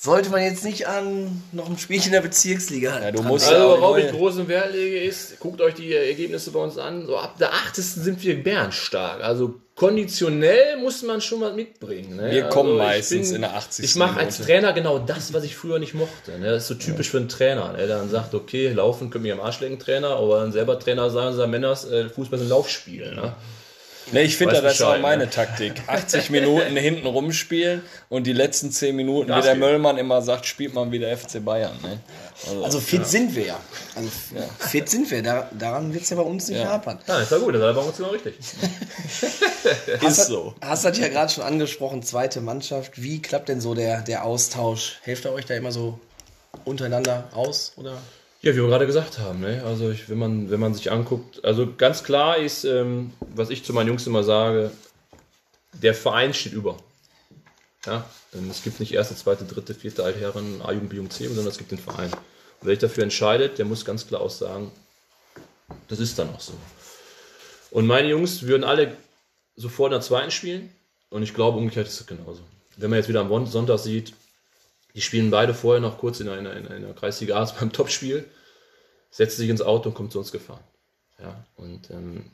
sollte man jetzt nicht an noch ein Spielchen in der Bezirksliga ja, du musst Also, worauf ich großen Wert lege, ist, guckt euch die Ergebnisse bei uns an. So ab der 8. sind wir bärenstark. Also konditionell muss man schon mal mitbringen. Ne? Wir also kommen meistens bin, in der 80. Ich mache als Trainer genau das, was ich früher nicht mochte. Ne? Das ist so typisch ja. für einen Trainer. Ne? Der dann sagt, okay, laufen können wir am Arsch legen, Trainer, aber dann selber Trainer sagen, sagen Männers, äh, Fußball ist ein Laufspiel. Ne? Ne, ich finde, das ist auch meine ne? Taktik. 80 Minuten hinten rumspielen und die letzten 10 Minuten, das wie der Möllmann immer sagt, spielt man wieder FC Bayern. Ne? Also, also, fit ja. sind wir ja. Also ja. fit sind wir. Da, daran wird es ja bei uns nicht ja. hapern. Ja, ist ja gut, das ist bei uns genau richtig. ist so. Hast das ja gerade schon angesprochen, zweite Mannschaft. Wie klappt denn so der, der Austausch? Helft ihr euch da immer so untereinander aus? Oder? Ja, wie wir gerade gesagt haben, ne? also ich, wenn, man, wenn man sich anguckt, also ganz klar ist, ähm, was ich zu meinen Jungs immer sage, der Verein steht über. Ja? Es gibt nicht erste, zweite, dritte, vierte Altherren, A-Jugend, B-Jugend, C, sondern es gibt den Verein. Und wer sich dafür entscheidet, der muss ganz klar auch sagen, das ist dann auch so. Und meine Jungs würden alle sofort in der zweiten spielen und ich glaube, umgekehrt ist es genauso. Wenn man jetzt wieder am Sonntag sieht, die spielen beide vorher noch kurz in einer, in einer Kreisliga A beim Topspiel, setzt sich ins Auto und kommt zu uns gefahren. Ja, und ähm,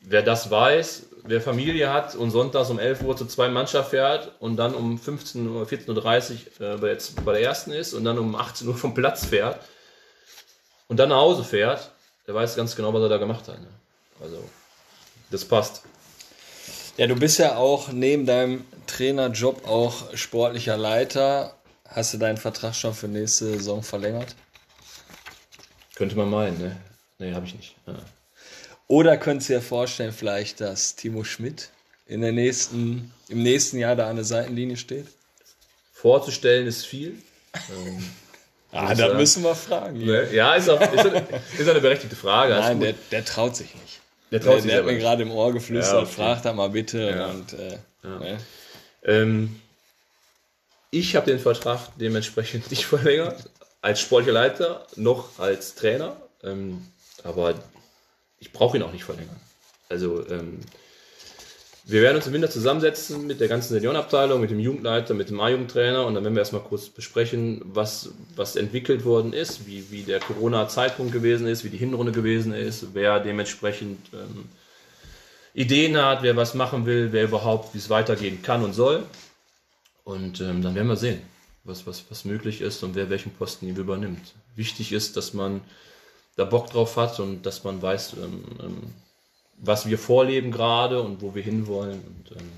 wer das weiß, wer Familie hat und sonntags um 11 Uhr zu zwei Mannschaft fährt und dann um 15 Uhr, 14.30 Uhr äh, bei, der, bei der ersten ist und dann um 18 Uhr vom Platz fährt und dann nach Hause fährt, der weiß ganz genau, was er da gemacht hat. Ne? Also, das passt. Ja, du bist ja auch neben deinem Trainerjob auch sportlicher Leiter. Hast du deinen Vertrag schon für nächste Saison verlängert? Könnte man meinen, ne? Nee, habe ich nicht. Ja. Oder könntest du dir vorstellen, vielleicht, dass Timo Schmidt in der nächsten, im nächsten Jahr da an der Seitenlinie steht? Vorzustellen ist viel. Ähm, Ah, da müssen wir fragen. ne? ja, ist, auch, ist, eine, ist eine berechtigte Frage. Nein, der, der traut sich nicht. der Der, traut sich der hat mir nicht. gerade im Ohr geflüstert, Ja, okay. frag da mal bitte. Ja. Und, äh, ne? Ähm, ich habe den Vertrag dementsprechend nicht verlängert, als sportlicher Leiter, noch als Trainer. Ähm, aber ich brauche ihn auch nicht verlängern. Also ähm, wir werden uns im Winter zusammensetzen mit der ganzen Seniorenabteilung, mit dem Jugendleiter, mit dem A-Jugendtrainer und dann werden wir erstmal kurz besprechen, was, was entwickelt worden ist, wie, wie der Corona-Zeitpunkt gewesen ist, wie die Hinrunde gewesen ist, wer dementsprechend ähm, Ideen hat, wer was machen will, wer überhaupt, wie es weitergehen kann und soll. Und ähm, dann werden wir sehen, was, was, was möglich ist und wer welchen Posten ihn übernimmt. Wichtig ist, dass man da Bock drauf hat und dass man weiß, ähm, ähm, was wir vorleben gerade und wo wir hinwollen und ähm,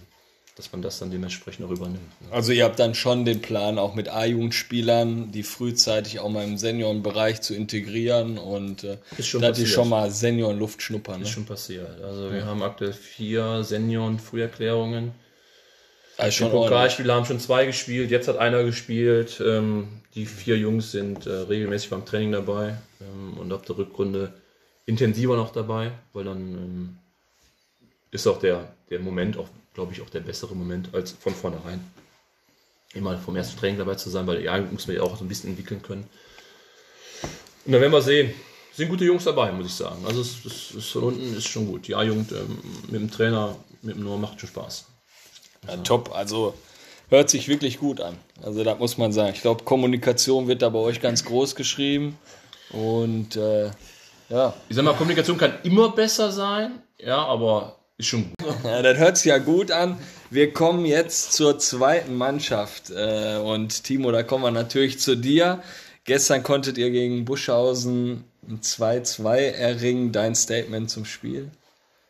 dass man das dann dementsprechend auch übernimmt. ne? Also ihr habt dann schon den Plan, auch mit A-Jugendspielern, die frühzeitig auch mal im Seniorenbereich zu integrieren und äh, dass die passiert. schon mal Seniorenluft schnuppern. Ne? Ist schon passiert. Also wir haben aktuell vier Senioren-Früherklärungen. Also Die ordentlich. Pokalspieler haben schon zwei gespielt, jetzt hat einer gespielt. Ähm, die vier Jungs sind äh, regelmäßig beim Training dabei ähm, und ab der Rückrunde intensiver noch dabei, weil dann ähm, ist auch der, der Moment, auch glaube ich, auch der bessere Moment als von vornherein. Immer vom ersten Training dabei zu sein, weil ja, muss man ja auch so ein bisschen entwickeln können. Und dann werden wir sehen. Sind gute Jungs dabei, muss ich sagen. Also es, es, es von unten ist schon gut. Die A-Jugend ähm, mit dem Trainer, mit dem Noah macht schon Spaß. Ja, top, also hört sich wirklich gut an. Also das muss man sagen. Ich glaube, Kommunikation wird da bei euch ganz groß geschrieben. Und äh, ja. Ich sag mal, Kommunikation kann immer besser sein, ja, aber ist schon gut. ja, das hört sich ja gut an. Wir kommen jetzt zur zweiten Mannschaft. Äh, und Timo, da kommen wir natürlich zu dir. Gestern konntet ihr gegen Buschhausen ein 2-2 erringen. Dein Statement zum Spiel?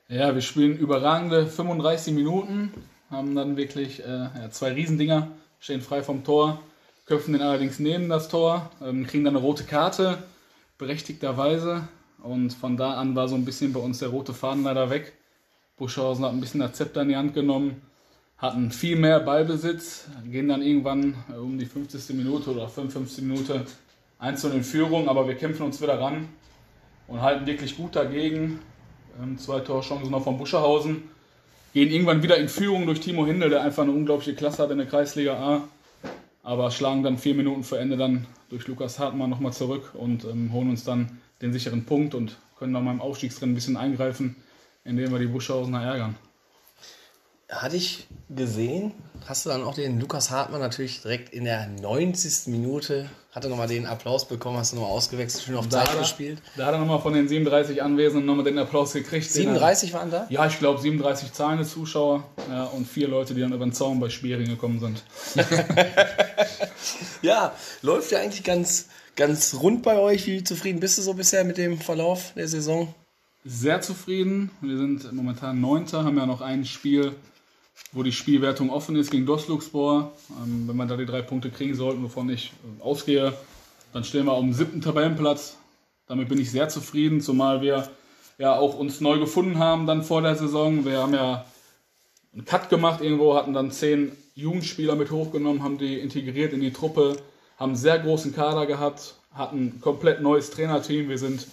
Ja, wir spielen überragende 35 Minuten, haben dann wirklich äh, ja, zwei Riesendinger, stehen frei vom Tor, köpfen den allerdings neben das Tor, ähm, kriegen dann eine rote Karte, berechtigterweise. Und von da an war so ein bisschen bei uns der rote Faden leider weg. Buschhausen hat ein bisschen das Zepter in die Hand genommen, hatten viel mehr Ballbesitz, gehen dann irgendwann äh, um die 50. Minute oder 55. Minute einzeln in Führung, aber wir kämpfen uns wieder ran und halten wirklich gut dagegen. Ähm, zwei Torchancen noch von Buschehausen. Gehen irgendwann wieder in Führung durch Timo Hindel, der einfach eine unglaubliche Klasse hat in der Kreisliga A. Aber schlagen dann vier Minuten vor Ende dann durch Lukas Hartmann nochmal zurück und ähm, holen uns dann den sicheren Punkt und können dann beim Aufstiegsrennen ein bisschen eingreifen, indem wir die Buschhausener ärgern. Hatte ich gesehen, hast du dann auch den Lukas Hartmann natürlich direkt in der 90. Minute, hatte nochmal den Applaus bekommen, hast du nochmal ausgewechselt, schön auf Da Zeit er- gespielt. Da hat er nochmal von den 37 Anwesenden nochmal den Applaus gekriegt. den er- 37 waren da? Ja, ich glaube 37 zahlende Zuschauer ja, und vier Leute, die dann über den Zaun bei Spiering gekommen sind. Ja, läuft ja eigentlich ganz, ganz rund bei euch. Wie zufrieden bist du so bisher mit dem Verlauf der Saison? sehr zufrieden. Wir sind momentan Neunter, haben ja noch ein Spiel, wo die Spielwertung offen ist gegen Dosluxbor. Ähm, wenn wir da die drei Punkte kriegen sollten, wovon ich äh, ausgehe, dann stehen wir auf dem siebten Tabellenplatz. Damit bin ich sehr zufrieden, zumal wir ja auch uns neu gefunden haben dann vor der Saison. Wir haben ja einen Cut gemacht irgendwo, hatten dann zehn Jugendspieler mit hochgenommen, haben die integriert in die Truppe, haben einen sehr großen Kader gehabt, hatten ein komplett neues Trainerteam. Wir sind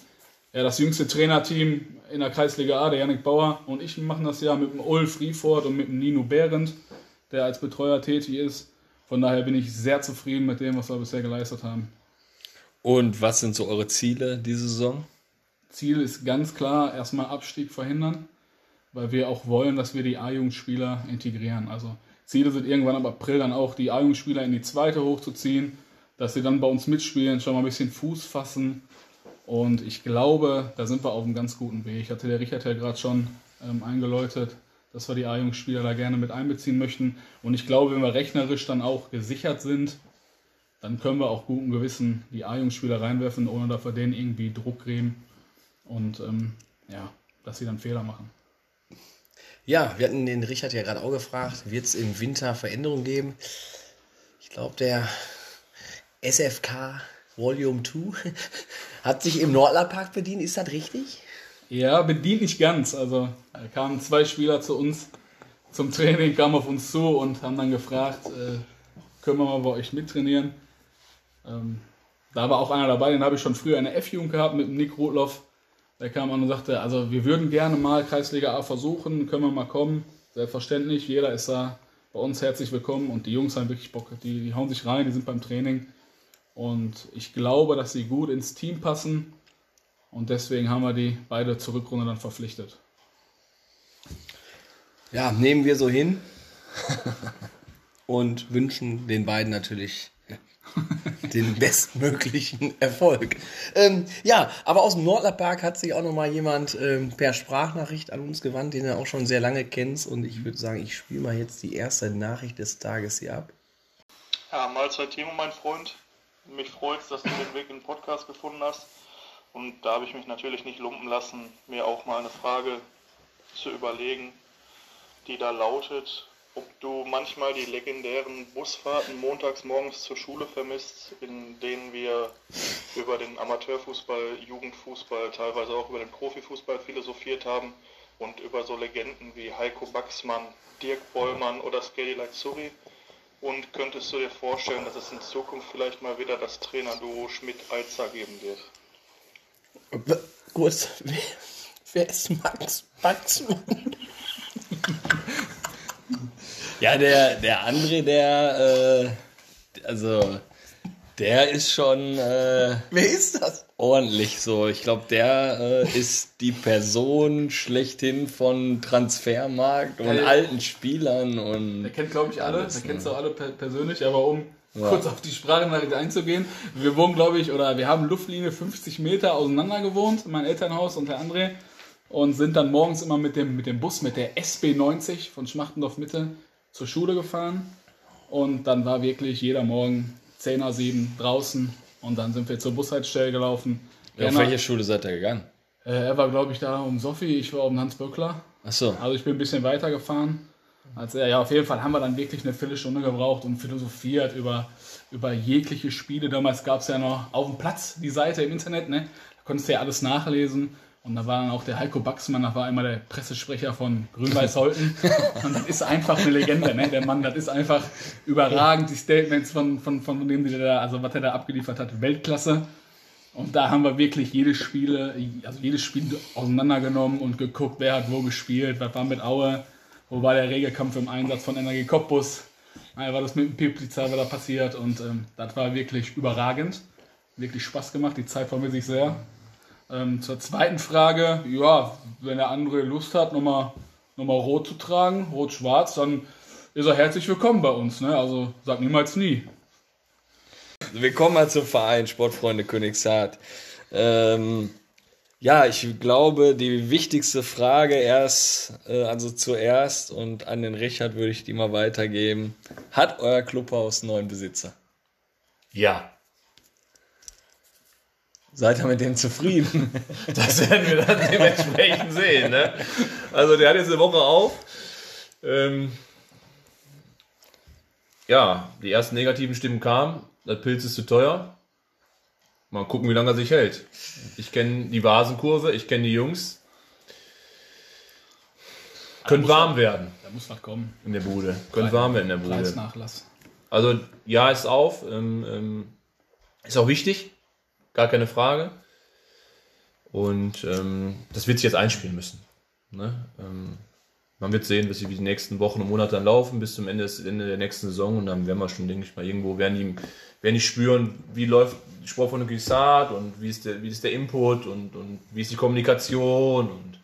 ja, das jüngste Trainerteam in der Kreisliga A, der Yannick Bauer und ich machen das ja mit dem Ulf Riefort und mit dem Nino Behrendt, der als Betreuer tätig ist. Von daher bin ich sehr zufrieden mit dem, was wir bisher geleistet haben. Und was sind so eure Ziele diese Saison? Ziel ist ganz klar erstmal Abstieg verhindern, weil wir auch wollen, dass wir die A-Jugendspieler integrieren. Also Ziele sind irgendwann ab April dann auch die A-Jugendspieler in die zweite hochzuziehen, dass sie dann bei uns mitspielen, schon mal ein bisschen Fuß fassen. Und ich glaube, da sind wir auf einem ganz guten Weg. Hatte der Richard ja gerade schon ähm, eingeläutet, dass wir die A-Jugendspieler da gerne mit einbeziehen möchten. Und ich glaube, wenn wir rechnerisch dann auch gesichert sind, dann können wir auch guten Gewissen die A-Jugendspieler reinwerfen, ohne dass wir denen irgendwie Druck geben und ähm, ja, dass sie dann Fehler machen. Ja, wir hatten den Richard ja gerade auch gefragt, wird es im Winter Veränderungen geben? Ich glaube, der SFK Volume 2 hat sich im Nordlerpark bedient, ist das richtig? Ja, bedient nicht ganz. Also da kamen zwei Spieler zu uns zum Training, kamen auf uns zu und haben dann gefragt, äh, können wir mal bei euch mittrainieren? Ähm, da war auch einer dabei, den habe ich schon früher in der F-Jugend gehabt mit Nick Rotloff. Der kam an und sagte, also wir würden gerne mal Kreisliga A versuchen, können wir mal kommen. Selbstverständlich, jeder ist da bei uns herzlich willkommen und die Jungs haben wirklich Bock, die, die hauen sich rein, die sind beim Training. Und ich glaube, dass sie gut ins Team passen. Und deswegen haben wir die beide zur Rückrunde dann verpflichtet. Ja, nehmen wir so hin und wünschen den beiden natürlich den bestmöglichen Erfolg. Ähm, ja, aber aus dem Nordlerpark hat sich auch noch mal jemand ähm, per Sprachnachricht an uns gewandt, den er auch schon sehr lange kennt. Und ich würde sagen, ich spiele mal jetzt die erste Nachricht des Tages hier ab. Ja, Mahlzeit Timo, mein Freund. Mich freut es, dass du den Weg in den Podcast gefunden hast. Und da habe ich mich natürlich nicht lumpen lassen, mir auch mal eine Frage zu überlegen, die da lautet, ob du manchmal die legendären Busfahrten montags morgens zur Schule vermisst, in denen wir über den Amateurfußball, Jugendfußball, teilweise auch über den Profifußball philosophiert haben und über so Legenden wie Heiko Baxmann, Dirk Bollmann oder Skelly Lazzuri. Und könntest du dir vorstellen, dass es in Zukunft vielleicht mal wieder das Trainerduo Schmidt-Alzer geben wird? B kurz, wer, wer ist Max Baxmann? Ja, der, der André, der, äh, also, der ist schon äh, Wer ist das? Ordentlich so. Ich glaube, der äh, ist die Person schlechthin von Transfermarkt und ja. alten Spielern und Der kennt, glaube ich, alle. Alles, Der kennst ne? du alle per persönlich, aber um Ja. kurz auf die Sprachnachricht einzugehen. Wir wohnen, glaube ich, oder wir haben Luftlinie 50 Meter auseinander gewohnt, mein Elternhaus und der André. Und sind dann morgens immer mit dem, mit dem Bus, mit der SB90 von Schmachtendorf Mitte zur Schule gefahren. Und dann war wirklich jeder Morgen 10er 7 draußen. Und dann sind wir zur Bushaltestelle gelaufen. Ja, auf welche Schule seid ihr gegangen? äh, er war, glaube ich, da um Sophie, ich war um Hans Böckler. Achso. Also ich bin ein bisschen weiter gefahren als er. Ja, auf jeden Fall haben wir dann wirklich eine Viertelstunde gebraucht und philosophiert über, über jegliche Spiele. Damals gab es ja noch auf dem Platz die Seite im Internet, ne? Da konntest du ja alles nachlesen. Und da war dann auch der Heiko Baxmann, das war immer der Pressesprecher von Grün-Weiß-Holten. Und das ist einfach eine Legende, ne? Der Mann, das ist einfach überragend. Die Statements von, von, von dem, die da, also was er da abgeliefert hat, Weltklasse. Und da haben wir wirklich jedes Spiel, also jedes Spiel auseinandergenommen und geguckt, wer hat wo gespielt, was war mit Aue, wo war der Regelkampf im Einsatz von Energie Cottbus, war das mit dem Pipliza da passiert und ähm, das war wirklich überragend. Wirklich Spaß gemacht, die Zeit vermisse ich sehr. Ähm, zur zweiten Frage, ja, wenn der andere Lust hat, nochmal noch mal rot zu tragen, rot-schwarz, dann ist er herzlich willkommen bei uns. Ne? Also sag niemals nie. Wir kommen mal zum Verein Sportfreunde Königshardt. Ähm, ja, ich glaube, die wichtigste Frage erst, äh, also zuerst und an den Richard würde ich die mal weitergeben. Hat euer Clubhaus einen neuen Besitzer? Ja. Seid ihr mit dem zufrieden? Das werden wir dann dementsprechend sehen. Ne? Also der hat jetzt eine Woche auf. Ähm, ja, die ersten negativen Stimmen kamen. Das Pilz ist zu teuer. Mal gucken, wie lange er sich hält. Ich kenne die Vasenkurve, ich kenne die Jungs. Könnte warm werden Da muss was kommen. in der Bude. Könnte warm werden in der Bude. Preisnachlass. Also ja, ist auf. Ähm, ähm, ist auch wichtig. Gar keine Frage. Und ähm, das wird sich jetzt einspielen müssen. Ne? Ähm, man wird sehen, wie die nächsten Wochen und Monate dann laufen, bis zum Ende, des, Ende der nächsten Saison. Und dann werden wir schon, denke ich mal, irgendwo werden die, werden die spüren, wie läuft die Sport von Gissart und wie ist der, wie ist der Input und, und wie ist die Kommunikation. Und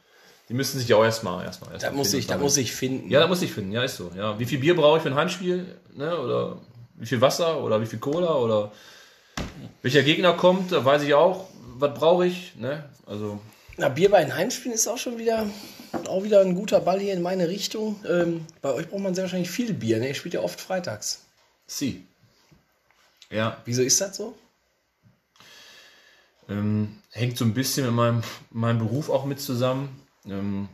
die müssen sich ja auch erstmal erstmal erst Da muss ich, da muss ich finden. ja, da muss ich finden, ja, ist so. Ja. Wie viel Bier brauche ich für ein Heimspiel? Ne? Oder wie viel Wasser oder wie viel Cola oder welcher Gegner kommt, da weiß ich auch, was brauche ich. Ne? Also, Na, Bier bei den Heimspielen ist auch schon wieder, auch wieder ein guter Ball hier in meine Richtung. Ähm, bei euch braucht man sehr wahrscheinlich viel Bier, ne? Ihr spielt ja oft freitags. sie. Ja, Wieso ist das so? ähm, hängt so ein bisschen mit meinem, meinem Beruf auch mit zusammen. Ähm,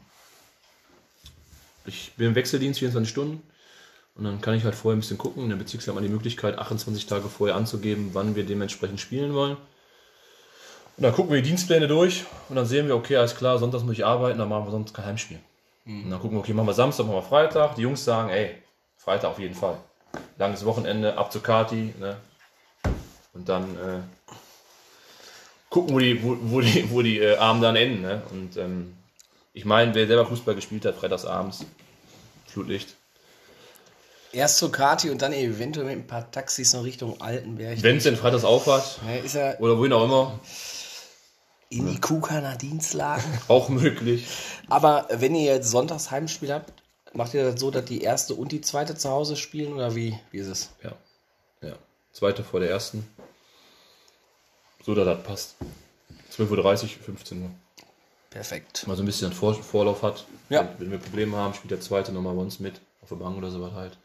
ich bin im Wechseldienst 24 Stunden und dann kann ich halt vorher ein bisschen gucken. In der Bezirksliga hat man die Möglichkeit, 28 Tage vorher anzugeben, wann wir dementsprechend spielen wollen. Und dann gucken wir die Dienstpläne durch und dann sehen wir, okay, alles klar, sonntags muss ich arbeiten, dann machen wir sonst kein Heimspiel. Und dann gucken wir, okay, machen wir Samstag, machen wir Freitag. Die Jungs sagen, ey, Freitag auf jeden Fall. Langes Wochenende, ab zu Kati, ne? Und dann äh, gucken, wo die, wo, wo die, wo die äh, Abende dann enden, ne? Und ähm, ich meine, wer selber Fußball gespielt hat, freitags abends, Flutlicht. Erst zur Kati und dann eventuell mit ein paar Taxis noch Richtung Altenberg. Wenn es denn freitags aufhat, Ja, oder wohin auch immer, in die Kukaner Dienstlagen. auch möglich. Aber wenn ihr jetzt sonntags Heimspiel habt, macht ihr das so, dass die erste und die zweite zu Hause spielen oder wie, wie ist es? Ja. ja. Zweite vor der ersten. So, dass das passt. 12.30 Uhr, 15 Uhr. Perfekt. Mal so ein bisschen Vor Vorlauf hat. Ja. Wenn, wir Probleme haben, spielt der zweite nochmal bei uns mit. Auf der Bank oder sowas halt.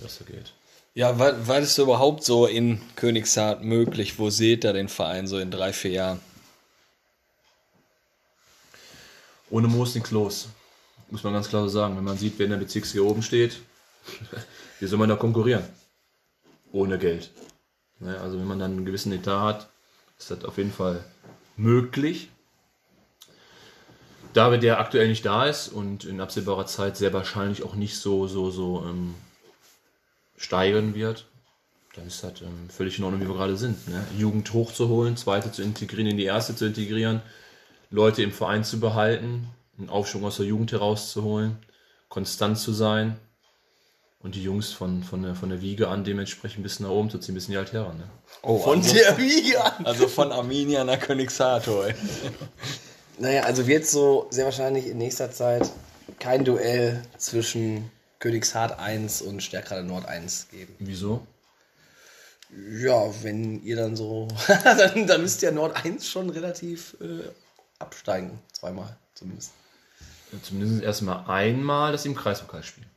Dass so geht. Ja, war das überhaupt so in Königshardt möglich? Wo seht ihr den Verein so in drei, vier Jahren? Ohne Moos nichts los. Muss man ganz klar so sagen. Wenn man sieht, wer in der Bezirksliga oben steht, wie soll man da konkurrieren? Ohne Geld. Ne, also wenn man dann einen gewissen Etat hat, ist das auf jeden Fall möglich. Da wir der aktuell nicht da ist und in absehbarer Zeit sehr wahrscheinlich auch nicht so, so, so ähm, steigern wird, dann ist das ähm, völlig in Ordnung, wie wir gerade sind. Ne? Jugend hochzuholen, zweite zu integrieren, in die erste zu integrieren, Leute im Verein zu behalten, einen Aufschwung aus der Jugend herauszuholen, konstant zu sein und die Jungs von, von, der, von der Wiege an dementsprechend ein bisschen nach oben zu ziehen, ein bisschen die Altherren. Ne? Oh, Von also, der Wiege an. also von Arminia nach Königshardt, ey. Naja, also wird so sehr wahrscheinlich in nächster Zeit kein Duell zwischen Königshardt 1 und Stärkrade Nord 1 geben. Wieso? Ja, wenn ihr dann so, dann, dann müsst ihr Nord 1 schon relativ äh, absteigen. Zweimal zumindest. Ja, zumindest erstmal einmal, dass sie im Kreispokal spielen.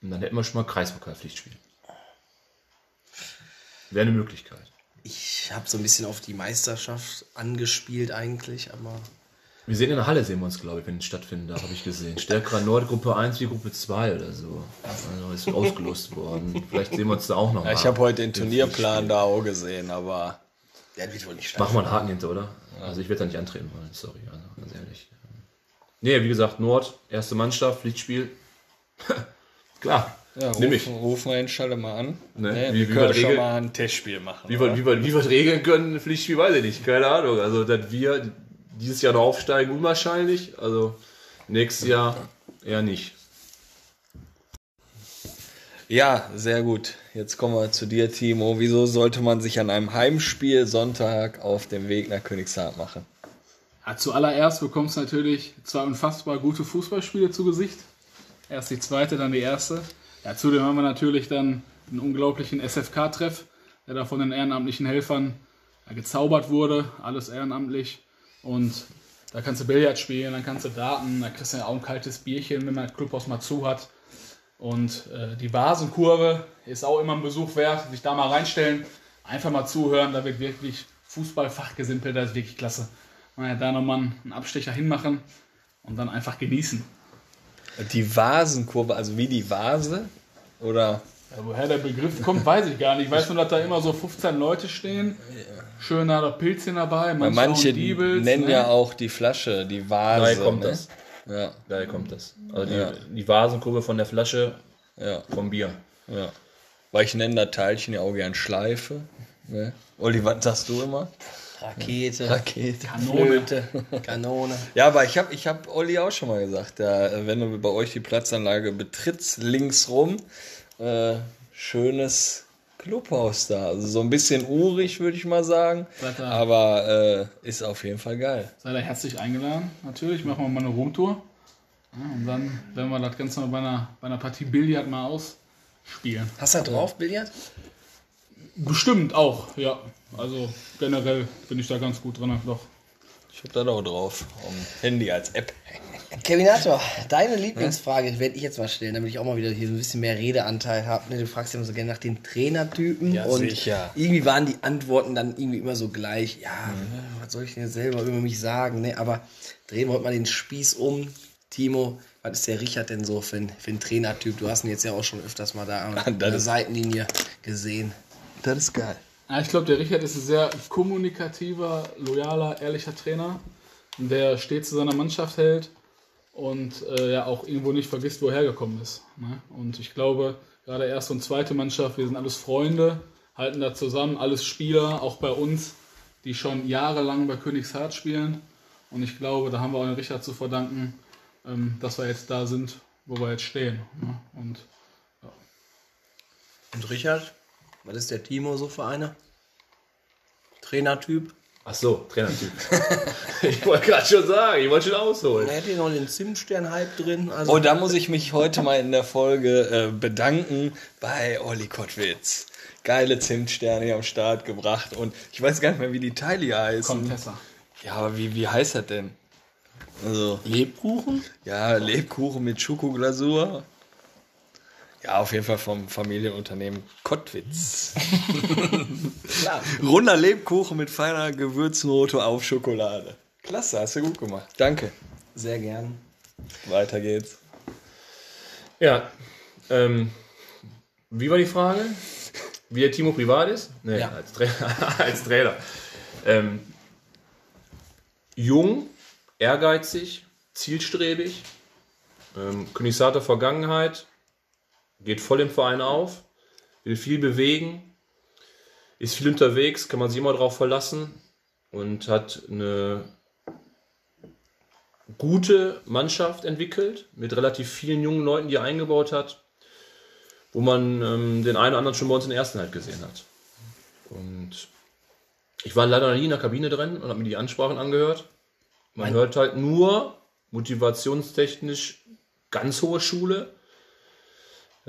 Und dann hätten wir schon mal Kreispokalpflichtspiel. Wäre eine Möglichkeit. Ich habe so ein bisschen auf die Meisterschaft angespielt eigentlich, aber Wir sehen in der Halle, sehen wir uns, glaube ich, wenn es stattfinden darf, habe ich gesehen. Stärkerer Nord, Gruppe 1 wie Gruppe 2 oder so. Also ist ausgelost worden. Vielleicht sehen wir uns da auch noch Ja, ich habe heute den Turnierplan da auch gesehen, aber der wird wohl nicht Machen wir einen Haken hinter, oder? Also ich werde da nicht antreten wollen, sorry, also ganz ehrlich. Nee, wie gesagt, Nord, erste Mannschaft, Pflichtspiel. Klar, ja, nimm ich. rufen, rufen wir den Schalle mal an. Ne, Ne, wie- wir wie können wir schon regeln- mal ein Testspiel machen. Wie wir, wie, wir, wie wir das regeln können, ein Pflichtspiel, weiß ich nicht. Keine Ahnung. Also, dass wir dieses Jahr noch aufsteigen, unwahrscheinlich. Also, nächstes Jahr eher nicht. Ja, sehr gut. Jetzt kommen wir zu dir, Timo. Wieso sollte man sich an einem Heimspiel Sonntag auf dem Weg nach Königshardt machen? Ja, zuallererst bekommst du natürlich zwei unfassbar gute Fußballspiele zu Gesicht. Erst die zweite, dann die erste. Ja, zudem haben wir natürlich dann einen unglaublichen SFK-Treff, der da von den ehrenamtlichen Helfern ja, gezaubert wurde. Alles ehrenamtlich. Und da kannst du Billard spielen, dann kannst du Daten, da kriegst du ja auch ein kaltes Bierchen, wenn man Clubhaus mal zu hat. Und äh, die Vasenkurve ist auch immer ein Besuch wert, sich da mal reinstellen, einfach mal zuhören, da wird wirklich Fußballfachgesimpelt, das ist wirklich klasse. Naja, da nochmal einen Abstecher hinmachen und dann einfach genießen. Die Vasenkurve, also wie die Vase? Oder? Ja, woher der Begriff kommt, weiß ich gar nicht. Ich weiß nur, dass da immer so 15 Leute stehen. Schöner da Pilzchen dabei, manche, Manche auch Diebels, nennen ne? ja auch die Flasche, die Vase. Daher kommt ne? das. Ja, Daher kommt das. Also die, Ja. die Vasenkurve von der Flasche ja, vom Bier. ja. Weil ich nenne das Teilchen ja auch gern Schleife. Ne? Olli, was sagst du immer? Rakete, Rakete. Flöte, Kanone. Ja, aber ich habe ich hab Olli auch schon mal gesagt, ja, äh, wenn du bei euch die Platzanlage betrittst, links rum, äh, schönes Clubhaus da. Also so ein bisschen urig, würde ich mal sagen. Aber äh, ist auf jeden Fall geil. Seid ihr herzlich eingeladen, natürlich. Machen wir mal eine Roomtour. Ja, und dann werden wir das Ganze mal bei einer, bei einer Partie Billard mal ausspielen. Hast du da drauf, Billard? Bestimmt auch, ja. Also generell bin ich da ganz gut drin, doch. Ich habe da auch drauf. Am Handy als App. Kevinator, deine Lieblingsfrage werde ich jetzt mal stellen, damit ich auch mal wieder hier so ein bisschen mehr Redeanteil habe. Ne, du fragst ja immer so gerne nach den Trainertypen Ja, und sicher. irgendwie waren die Antworten dann irgendwie immer so gleich. Ja, was soll ich denn jetzt selber über mich sagen? Ne? Aber drehen wir heute mal den Spieß um. Timo, was ist der Richard denn so für ein, für ein Trainertyp? Du hast ihn jetzt ja auch schon öfters mal da an das der Seitenlinie gesehen. Das ist geil. Ja, ich glaube, der Richard ist ein sehr kommunikativer, loyaler, ehrlicher Trainer, der stets zu seiner Mannschaft hält und äh, ja auch irgendwo nicht vergisst, wo er hergekommen ist. Ne? Und ich glaube, gerade erste und zweite Mannschaft, wir sind alles Freunde, halten da zusammen, alles Spieler, auch bei uns, die schon jahrelang bei Königshardt spielen. Und ich glaube, da haben wir auch den Richard zu verdanken, ähm, dass wir jetzt da sind, wo wir jetzt stehen. Ne? Und Und Richard, was ist der Timo so für einer? Trainertyp? Ach so, Trainertyp. ich wollte gerade schon sagen, ich wollte schon ausholen. Er hat hier noch den Zimtstern-Hype drin. Also Oh, da muss ich mich heute mal in der Folge äh, bedanken bei Olli Kottwitz. Geile Zimtsterne hier am Start gebracht und ich weiß gar nicht mehr, wie die Teile hier heißen. Contessa. Ja, aber wie, wie heißt das denn? Also, Lebkuchen? ja, Lebkuchen mit Schokoglasur. Ja, auf jeden Fall vom Familienunternehmen Kottwitz. Klar. Runder Lebkuchen mit feiner Gewürznote auf Schokolade. Klasse, hast du gut gemacht. Danke. Sehr gern. Weiter geht's. Ja, ähm, wie war die Frage? Wie der Timo privat ist? Nee, Ja. als, Tra als Trainer. Ähm, jung, ehrgeizig, zielstrebig, ähm, Königsharter Vergangenheit, geht voll im Verein auf, will viel bewegen, ist viel unterwegs, kann man sich immer darauf verlassen und hat eine gute Mannschaft entwickelt, mit relativ vielen jungen Leuten, die er eingebaut hat, wo man ähm, den einen oder anderen schon bei uns in der ersten halt gesehen hat. Und ich war leider noch nie in der Kabine drin und habe mir die Ansprachen angehört. Man hört halt nur motivationstechnisch ganz hohe Schule.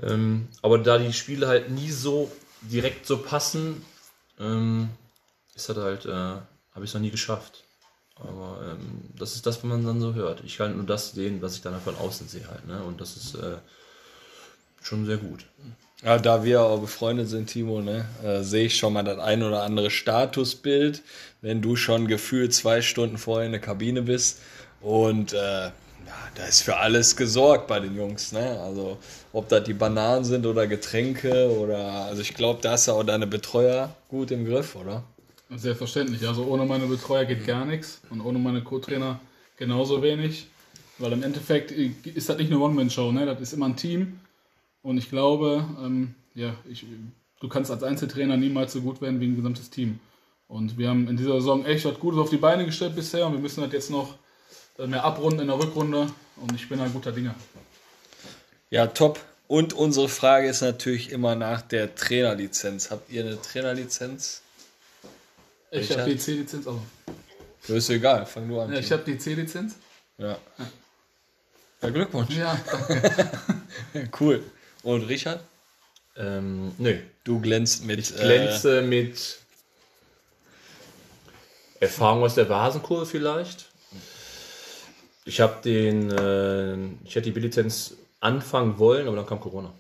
Ähm, aber da die Spiele halt nie so direkt so passen, ähm, ist das halt, äh, habe ich es noch nie geschafft. Aber ähm, das ist das, was man dann so hört. Ich kann nur das sehen, was ich dann von außen sehe halt. Ne? Und das ist äh, schon sehr gut. Ja, da wir auch befreundet sind, Timo, ne, äh, sehe ich schon mal das ein oder andere Statusbild, wenn du schon gefühlt zwei Stunden vorher in der Kabine bist. Und äh, ja, da ist für alles gesorgt bei den Jungs. Ne? Also ob das die Bananen sind oder Getränke oder also ich glaube, da hast du auch deine Betreuer gut im Griff, oder? Selbstverständlich. Also ohne meine Betreuer geht gar nichts und ohne meine Co-Trainer genauso wenig. Weil im Endeffekt ist das nicht eine One-Man-Show, ne? das ist immer ein Team. Und ich glaube, ähm, ja, ich, du kannst als Einzeltrainer niemals so gut werden wie ein gesamtes Team. Und wir haben in dieser Saison echt was Gutes auf die Beine gestellt bisher und wir müssen das jetzt noch äh, mehr abrunden in der Rückrunde. Und ich bin ein guter Dinger. Ja, top. Und unsere Frage ist natürlich immer nach der Trainerlizenz. Habt ihr eine Trainerlizenz? Ich habe die C-Lizenz. Also, Das ist egal, fang du an. ja, ich habe die C-Lizenz. ja. ja, Glückwunsch. Ja, Cool. Und Richard? Ähm, nö, Du glänzt mit. Ich glänze mit Erfahrung aus der Vasenkurve vielleicht. Ich habe den, äh, ich hätte die B-Lizenz anfangen wollen, aber dann kam Corona.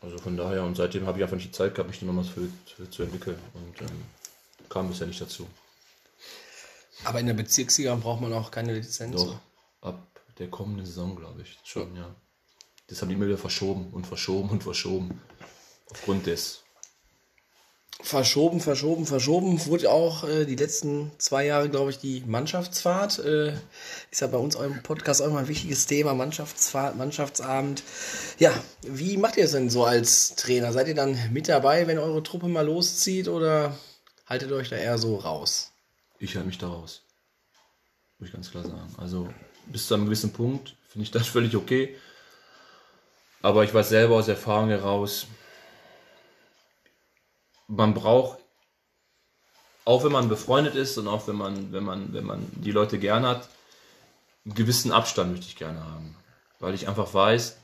Also von daher und seitdem habe ich einfach nicht die Zeit gehabt, mich da nochmal für, für, zu entwickeln und ähm, kam bisher nicht dazu. Aber in der Bezirksliga braucht man auch keine Lizenz. Doch ab der kommenden Saison, glaube ich, schon, ja. Das haben die immer wieder verschoben und verschoben und verschoben. Aufgrund des Verschoben, verschoben, verschoben. Wurde auch äh, die letzten zwei Jahre, glaube ich, die Mannschaftsfahrt. Äh, ist ja bei uns eurem Podcast auch immer ein wichtiges Thema. Mannschaftsfahrt, Mannschaftsabend. Ja, wie macht ihr es denn so als Trainer? Seid ihr dann mit dabei, wenn eure Truppe mal loszieht oder haltet euch da eher so raus? Ich halte mich da raus. Muss ich ganz klar sagen. Also bis zu einem gewissen Punkt finde ich das völlig okay. Aber ich weiß selber aus Erfahrung heraus, man braucht, auch wenn man befreundet ist und auch wenn man, wenn man, wenn man die Leute gern hat, einen gewissen Abstand möchte ich gerne haben. Weil ich einfach weiß,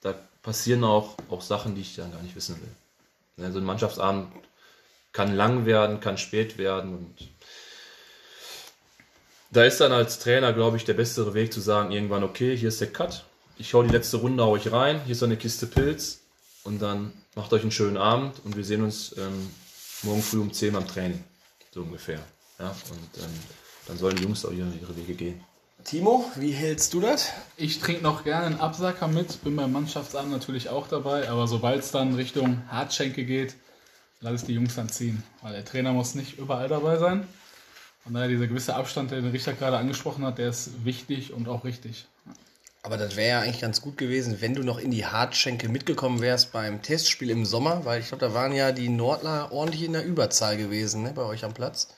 da passieren auch, auch Sachen, die ich dann gar nicht wissen will. Ne, So ein Mannschaftsabend kann lang werden, kann spät werden und da ist dann als Trainer, glaube ich, der bessere Weg zu sagen, irgendwann, okay, hier ist der Cut. Ich hau die letzte Runde hau ich rein, hier ist so eine Kiste Pilz und dann macht euch einen schönen Abend und wir sehen uns ähm, morgen früh um 10 beim Training. So ungefähr. Ja, und ähm, dann sollen die Jungs auch ihre, ihre Wege gehen. Timo, wie hältst du das? Ich trinke noch gerne einen Absacker mit, bin beim Mannschaftsabend natürlich auch dabei, aber sobald es dann Richtung Hartschenke geht, lasse ich die Jungs dann ziehen. Weil der Trainer muss nicht überall dabei sein. Von daher dieser gewisse Abstand, den der Richter gerade angesprochen hat, der ist wichtig und auch richtig. Aber das wäre ja eigentlich ganz gut gewesen, wenn du noch in die Hartschenke mitgekommen wärst beim Testspiel im Sommer, weil ich glaube, da waren ja die Nordler ordentlich in der Überzahl gewesen, ne, bei euch am Platz.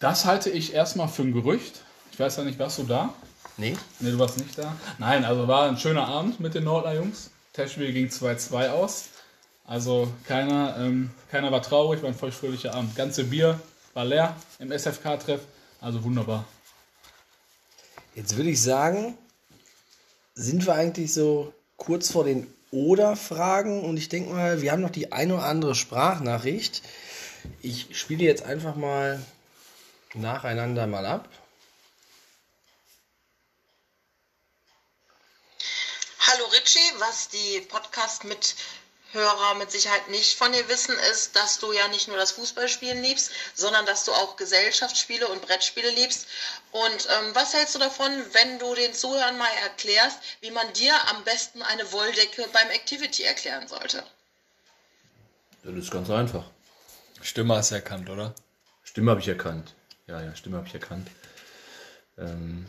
Das halte ich erstmal für ein Gerücht. Ich weiß ja nicht, warst du da? Nee? Ne, du warst nicht da. Nein, also war ein schöner Abend mit den Nordler Jungs. Testspiel ging 2-2 aus. Also keiner, ähm, keiner war traurig, war ein feuchtfröhlicher Abend. Ganze Bier war leer im SFK-Treff. Also wunderbar. Jetzt würde ich sagen, sind wir eigentlich so kurz vor den Oder-Fragen und ich denke mal, wir haben noch die eine oder andere Sprachnachricht. Ich spiele jetzt einfach mal nacheinander mal ab. Hallo Richie, was die Podcast-Mithörer mit Sicherheit nicht von dir wissen, ist, dass du ja nicht nur das Fußballspielen liebst, sondern dass du auch Gesellschaftsspiele und Brettspiele liebst. Und ähm, was hältst du davon, wenn du den Zuhörern mal erklärst, wie man dir am besten eine Wolldecke beim Activity erklären sollte? Das ist ganz einfach. Stimme hast du erkannt, oder? Stimme habe ich erkannt. Ja, ja, Stimme habe ich erkannt. Ähm,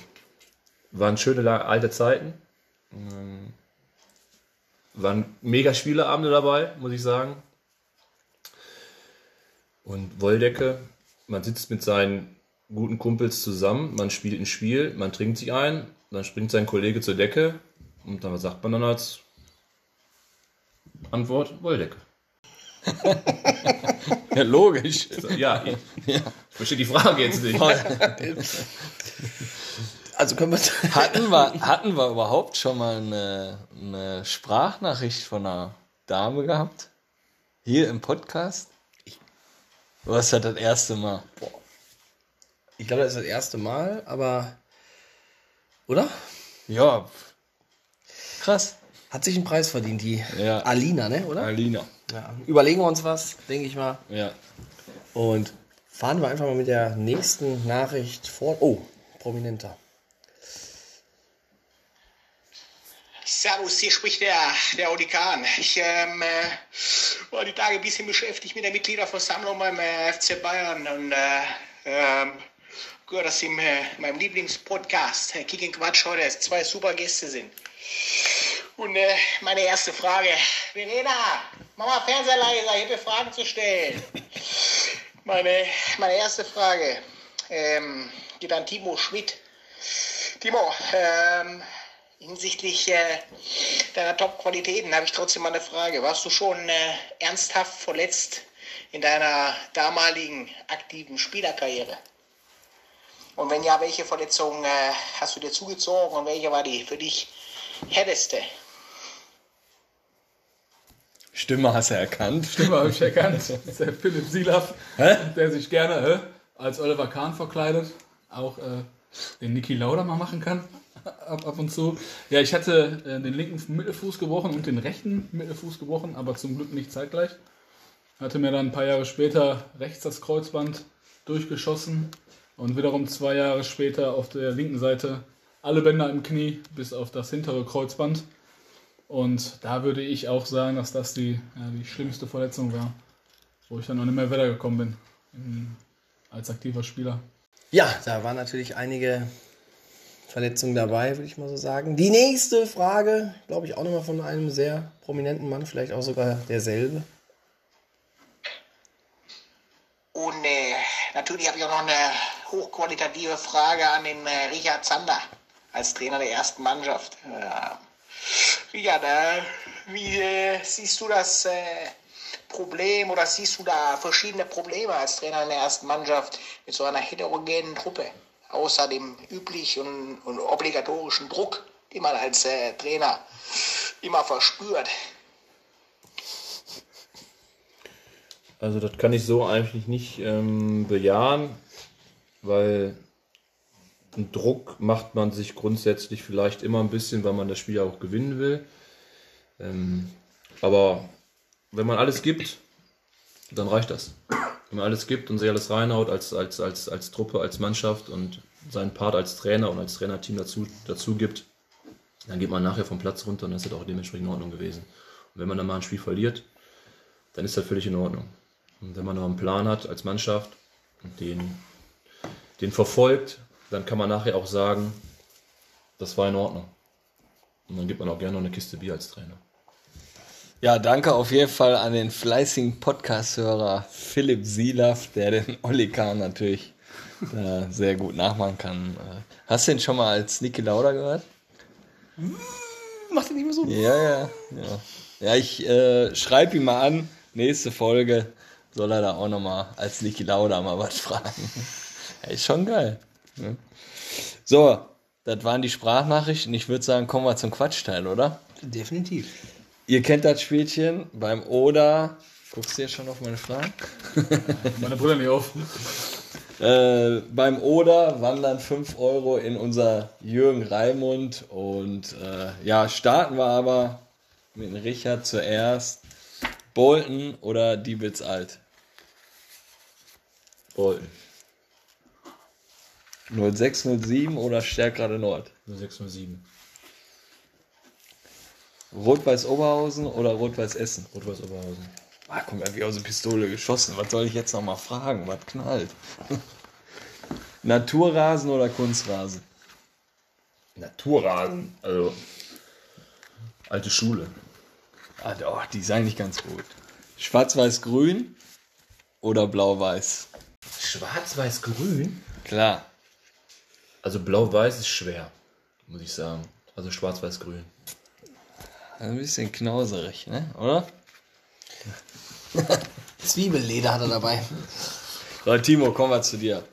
waren schöne alte Zeiten. Ähm, waren mega Spieleabende dabei, muss ich sagen. Und Wolldecke, man sitzt mit seinen guten Kumpels zusammen, man spielt ein Spiel, man trinkt sich ein, dann springt sein Kollege zur Decke und dann was sagt man dann als Antwort Wolldecke. Ja, logisch. Ja, ich, ich verstehe die Frage jetzt nicht. Also können wir. Hatten wir, hatten wir überhaupt schon mal eine, eine Sprachnachricht von einer Dame gehabt? Hier im Podcast? Was hat das erste Mal? Ich glaube, das ist das erste Mal, aber. Oder? Ja, krass. Hat sich einen Preis verdient, die Ja. Alina, ne? Oder? Alina. Ja. Überlegen wir uns was, denke ich mal. Ja. Und fahren wir einfach mal mit der nächsten Nachricht fort. Oh, prominenter. Servus, hier spricht der, der Audi Kahn. Ich ähm, äh, war die Tage ein bisschen beschäftigt mit der Mitgliederversammlung beim äh, FC Bayern und äh, ähm, gehört, dass in äh, meinem Lieblingspodcast äh, Kick Quatsch heute zwei super Gäste sind. Und äh, meine erste Frage, Verena, Mama Fernseher leiser, ich habe Fragen zu stellen. Meine, meine erste Frage ähm, geht an Timo Schmidt. Timo, ähm, hinsichtlich äh, deiner Top-Qualitäten habe ich trotzdem mal eine Frage. Warst du schon äh, ernsthaft verletzt in deiner damaligen aktiven Spielerkarriere? Und wenn ja, welche Verletzung äh, hast du dir zugezogen und welche war die für dich härteste? Stimme hast du erkannt. Stimme habe ich erkannt. Das ist der Philipp Silaf, der sich gerne hä, als Oliver Kahn verkleidet. Auch äh, den Niki Lauda mal machen kann. Ab, ab und zu. Ja, ich hatte äh, den linken Mittelfuß gebrochen und den rechten Mittelfuß gebrochen, aber zum Glück nicht zeitgleich. Hatte mir dann ein paar Jahre später rechts das Kreuzband durchgeschossen und wiederum zwei Jahre später auf der linken Seite alle Bänder im Knie bis auf das hintere Kreuzband. Und da würde ich auch sagen, dass das die, ja, die schlimmste Verletzung war, wo ich dann noch nicht mehr weitergekommen bin in, als aktiver Spieler. Ja, da waren natürlich einige Verletzungen dabei, würde ich mal so sagen. Die nächste Frage, glaube ich, auch nochmal von einem sehr prominenten Mann, vielleicht auch sogar derselbe. Und äh, natürlich habe ich auch noch eine hochqualitative Frage an den äh, Richard Zander als Trainer der ersten Mannschaft. Ja. Richard, äh, wie äh, siehst du das äh, Problem oder siehst du da verschiedene Probleme als Trainer in der ersten Mannschaft mit so einer heterogenen Truppe? Außer dem üblichen und, obligatorischen Druck, den man als äh, Trainer immer verspürt. Also das kann ich so eigentlich nicht ähm, bejahen, weil einen Druck macht man sich grundsätzlich vielleicht immer ein bisschen, weil man das Spiel auch gewinnen will. Ähm, aber wenn man alles gibt, dann reicht das. Wenn man alles gibt und sich alles reinhaut als, als, als, als Truppe, als Mannschaft und seinen Part als Trainer und als Trainerteam dazu, dazu gibt, dann geht man nachher vom Platz runter und das ist auch dementsprechend in Ordnung gewesen. Und wenn man dann mal ein Spiel verliert, dann ist das völlig in Ordnung. Und wenn man noch einen Plan hat als Mannschaft und den, den verfolgt, dann kann man nachher auch sagen, das war in Ordnung. Und dann gibt man auch gerne noch eine Kiste Bier als Trainer. Ja, danke auf jeden Fall an den fleißigen Podcast-Hörer Philipp Sielaff, der den Olli Kahn natürlich äh, sehr gut nachmachen kann. Äh, Hast du ihn schon mal als Niki Lauda gehört? Macht den nicht mehr so. Ja, ja, ja. Ja, ich äh, schreibe ihn mal an. Nächste Folge soll er da auch nochmal als Niki Lauda mal was fragen. ja, ist schon geil. Ne? So, das waren die Sprachnachrichten. Ich würde sagen, kommen wir zum Quatschteil, oder? Definitiv. Ihr kennt das Spielchen beim Oder. Guckst du jetzt schon auf meine Fragen? Meine Brüder nicht auf. Äh, beim Oder wandern 5 Euro in unser Jürgen Raimund. Und äh, ja, starten wir aber mit Richard zuerst. Bolton oder Diebitz Alt? Bolton. 0607 oder Stärkrade Nord? 0607. Rot-Weiß Oberhausen oder Rot-Weiß Essen? Rot-Weiß Oberhausen. Ah, guck mal, wie aus der Pistole geschossen. Was soll ich jetzt noch mal fragen? Was knallt? Naturrasen oder Kunstrasen? Naturrasen. Also, alte Schule. Ah, doch, die ist eigentlich ganz gut. Schwarz-Weiß-Grün oder Blau-Weiß? Schwarz-Weiß-Grün? Klar. Also blau-weiß ist schwer, muss ich sagen. Also schwarz-weiß-grün. Ein bisschen knauserig, ne? Oder? Zwiebelleder hat er dabei. So, Timo, kommen wir zu dir.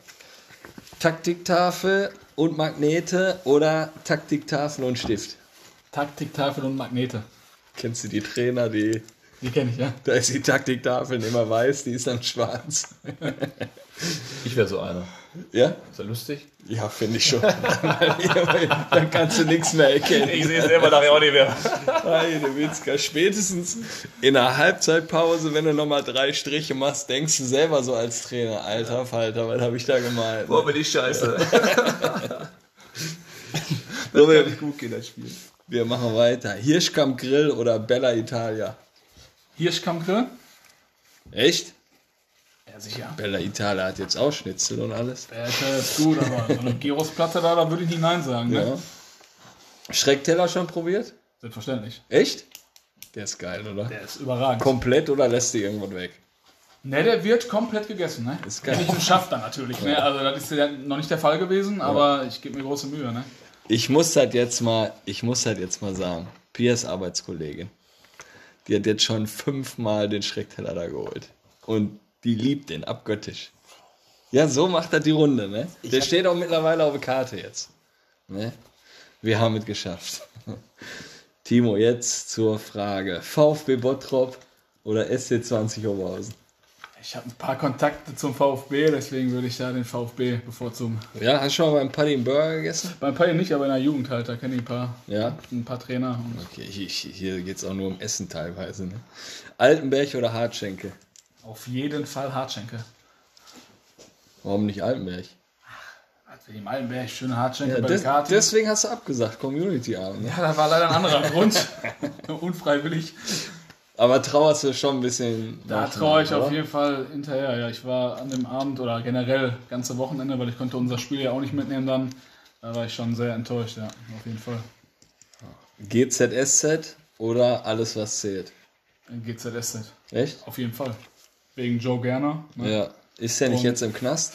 Taktiktafel und Magnete oder Taktiktafel und Stift? Taktiktafel und Magnete. Kennst du die Trainer, die. Die kenne ich, ja. Da ist die Taktiktafel immer weiß, die ist dann schwarz. Ich wäre so einer. Ja? Ist das lustig? Ja, finde ich schon. dann kannst du nichts mehr erkennen. sehe es selber nachher auch nicht mehr. Meine Witzka, spätestens in der Halbzeitpause, wenn du nochmal drei Striche machst, denkst du selber so als Trainer, alter Falter, was habe ich da gemeint? Boah, bin ich scheiße. So, wir, gut gehen, das Spiel. wir machen weiter. Hirschkamp Grill oder Bella Italia? Hirschkammgrill? Echt? Ja, sicher. Bella Italia hat jetzt auch Schnitzel und alles. Ja, ist ja gut, aber so eine Gyros-Platte da, da würde ich nicht Nein sagen. Ne? Ja. Schreckteller schon probiert? Selbstverständlich. Echt? Der ist geil, oder? Der ist überragend. Komplett oder lässt du irgendwas weg? Ne, der wird komplett gegessen, ne? Ist geil. Ihn schaffe, dann natürlich, ne? Also das ist ja noch nicht der Fall gewesen, aber ich gebe mir große Mühe, ne? Ich muss halt jetzt mal, ich muss halt jetzt mal sagen, Piers Arbeitskollegin, die hat jetzt schon fünfmal den Schreckteller da geholt. Und die liebt den abgöttisch. Ja, so macht er die Runde, ne? Der steht auch mittlerweile auf der Karte jetzt. Ne? Wir haben es geschafft. Timo, jetzt zur Frage. VfB Bottrop oder SC20 Oberhausen? Ich habe ein paar Kontakte zum VfB, deswegen würde ich da den VfB bevorzugen. Ja, hast du schon mal beim Paddy einen Burger gegessen? Beim Pay nicht, aber in der Jugend halt, da kenne ich ein paar, Ja. ein paar Trainer. Okay, hier, hier geht es auch nur um Essen teilweise, ne? Altenberg oder Hartschenke? Auf jeden Fall Hartschenke. Warum nicht Altenberg? Also im Altenberg, schöne Hartschenke Ja, bei des, der Karte. deswegen hast du abgesagt, Community-Abend. Ne? ja, das war leider ein anderer Grund. Unfreiwillig. Aber trauerst du schon ein bisschen. Da traue ich oder? auf jeden Fall hinterher. Ja, ich war an dem Abend oder generell ganze Wochenende, weil ich konnte unser Spiel ja auch nicht mitnehmen dann. Da war ich schon sehr enttäuscht, ja, auf jeden Fall. GZSZ oder alles, was zählt. GZSZ, Echt? auf jeden Fall. Wegen Joe Gerner. Ne? Ja. Ist der nicht Und- jetzt im Knast?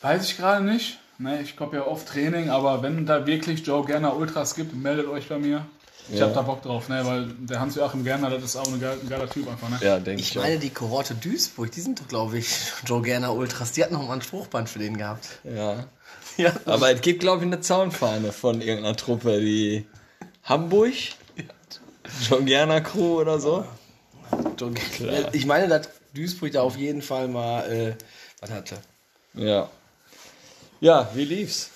Weiß ich gerade nicht. Ne, ich komme ja oft Training, aber wenn da wirklich Joe Gerner Ultras gibt, meldet euch bei mir. Ich Ja. hab da Bock drauf, ne, weil der Hans-Joachim Gerner, das ist auch ein geiler, ein geiler Typ einfach. Ne? Ja, denke ich. Ich meine, die Kohorte Duisburg, die sind doch, glaube ich, Joe Gerner Ultras. Die hatten noch mal ein Spruchband für den gehabt. auch. Ja. Ja. Aber es gibt, glaube ich, eine Zaunfahne von irgendeiner Truppe, die Hamburg, John Gerner Crew oder so. Joe Gerner. Ich meine, dass Duisburg da auf jeden Fall mal äh, was hatte. Ja. Ja, wie lief's?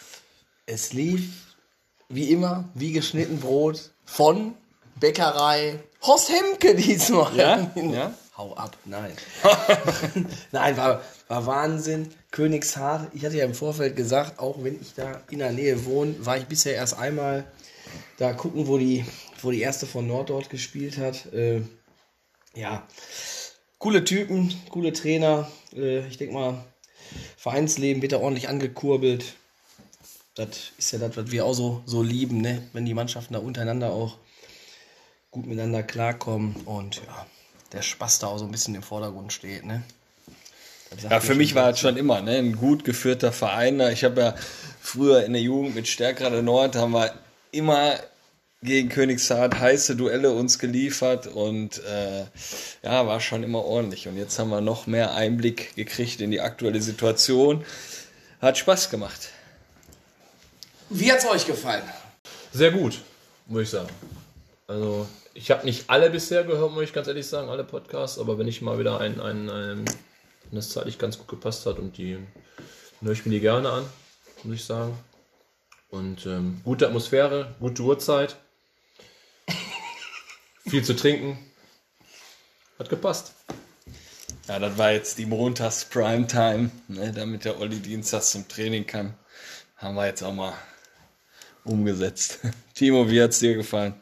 Es lief wie immer, wie geschnitten Brot von Bäckerei Horst Hemke diesmal. Ja? ja? hau ab. Nein. Nein, war, war Wahnsinn. Königshardt, ich hatte ja im Vorfeld gesagt, auch wenn ich da in der Nähe wohne, war ich bisher erst einmal da gucken, wo die, wo die erste von Nord dort gespielt hat. Äh, ja, coole Typen, coole Trainer. Äh, ich denke mal, Vereinsleben wird da ordentlich angekurbelt. Das ist ja das, was wir auch so, so lieben, ne? wenn die Mannschaften da untereinander auch gut miteinander klarkommen und ja, der Spaß da auch so ein bisschen im Vordergrund steht. Ne? Ja, für mich war es schon immer ne, ein gut geführter Verein. Ich habe ja früher in der Jugend mit Stärkrade Nord haben wir immer gegen Königshardt heiße Duelle uns geliefert und äh, ja, war schon immer ordentlich. Und jetzt haben wir noch mehr Einblick gekriegt in die aktuelle Situation. Hat Spaß gemacht. Wie hat's euch gefallen? Sehr gut, muss ich sagen. Also, ich habe nicht alle bisher gehört, muss ich ganz ehrlich sagen, alle Podcasts, aber wenn ich mal wieder einen, einen, einen wenn das zeitlich ganz gut gepasst hat und die höre ich mir die gerne an, muss ich sagen. Und ähm, gute Atmosphäre, gute Uhrzeit, viel zu trinken, hat gepasst. Ja, das war jetzt die Montags-Primetime, ne, damit der Olli dienstags zum Training kann. Haben wir jetzt auch mal umgesetzt. Timo, wie hat's dir gefallen?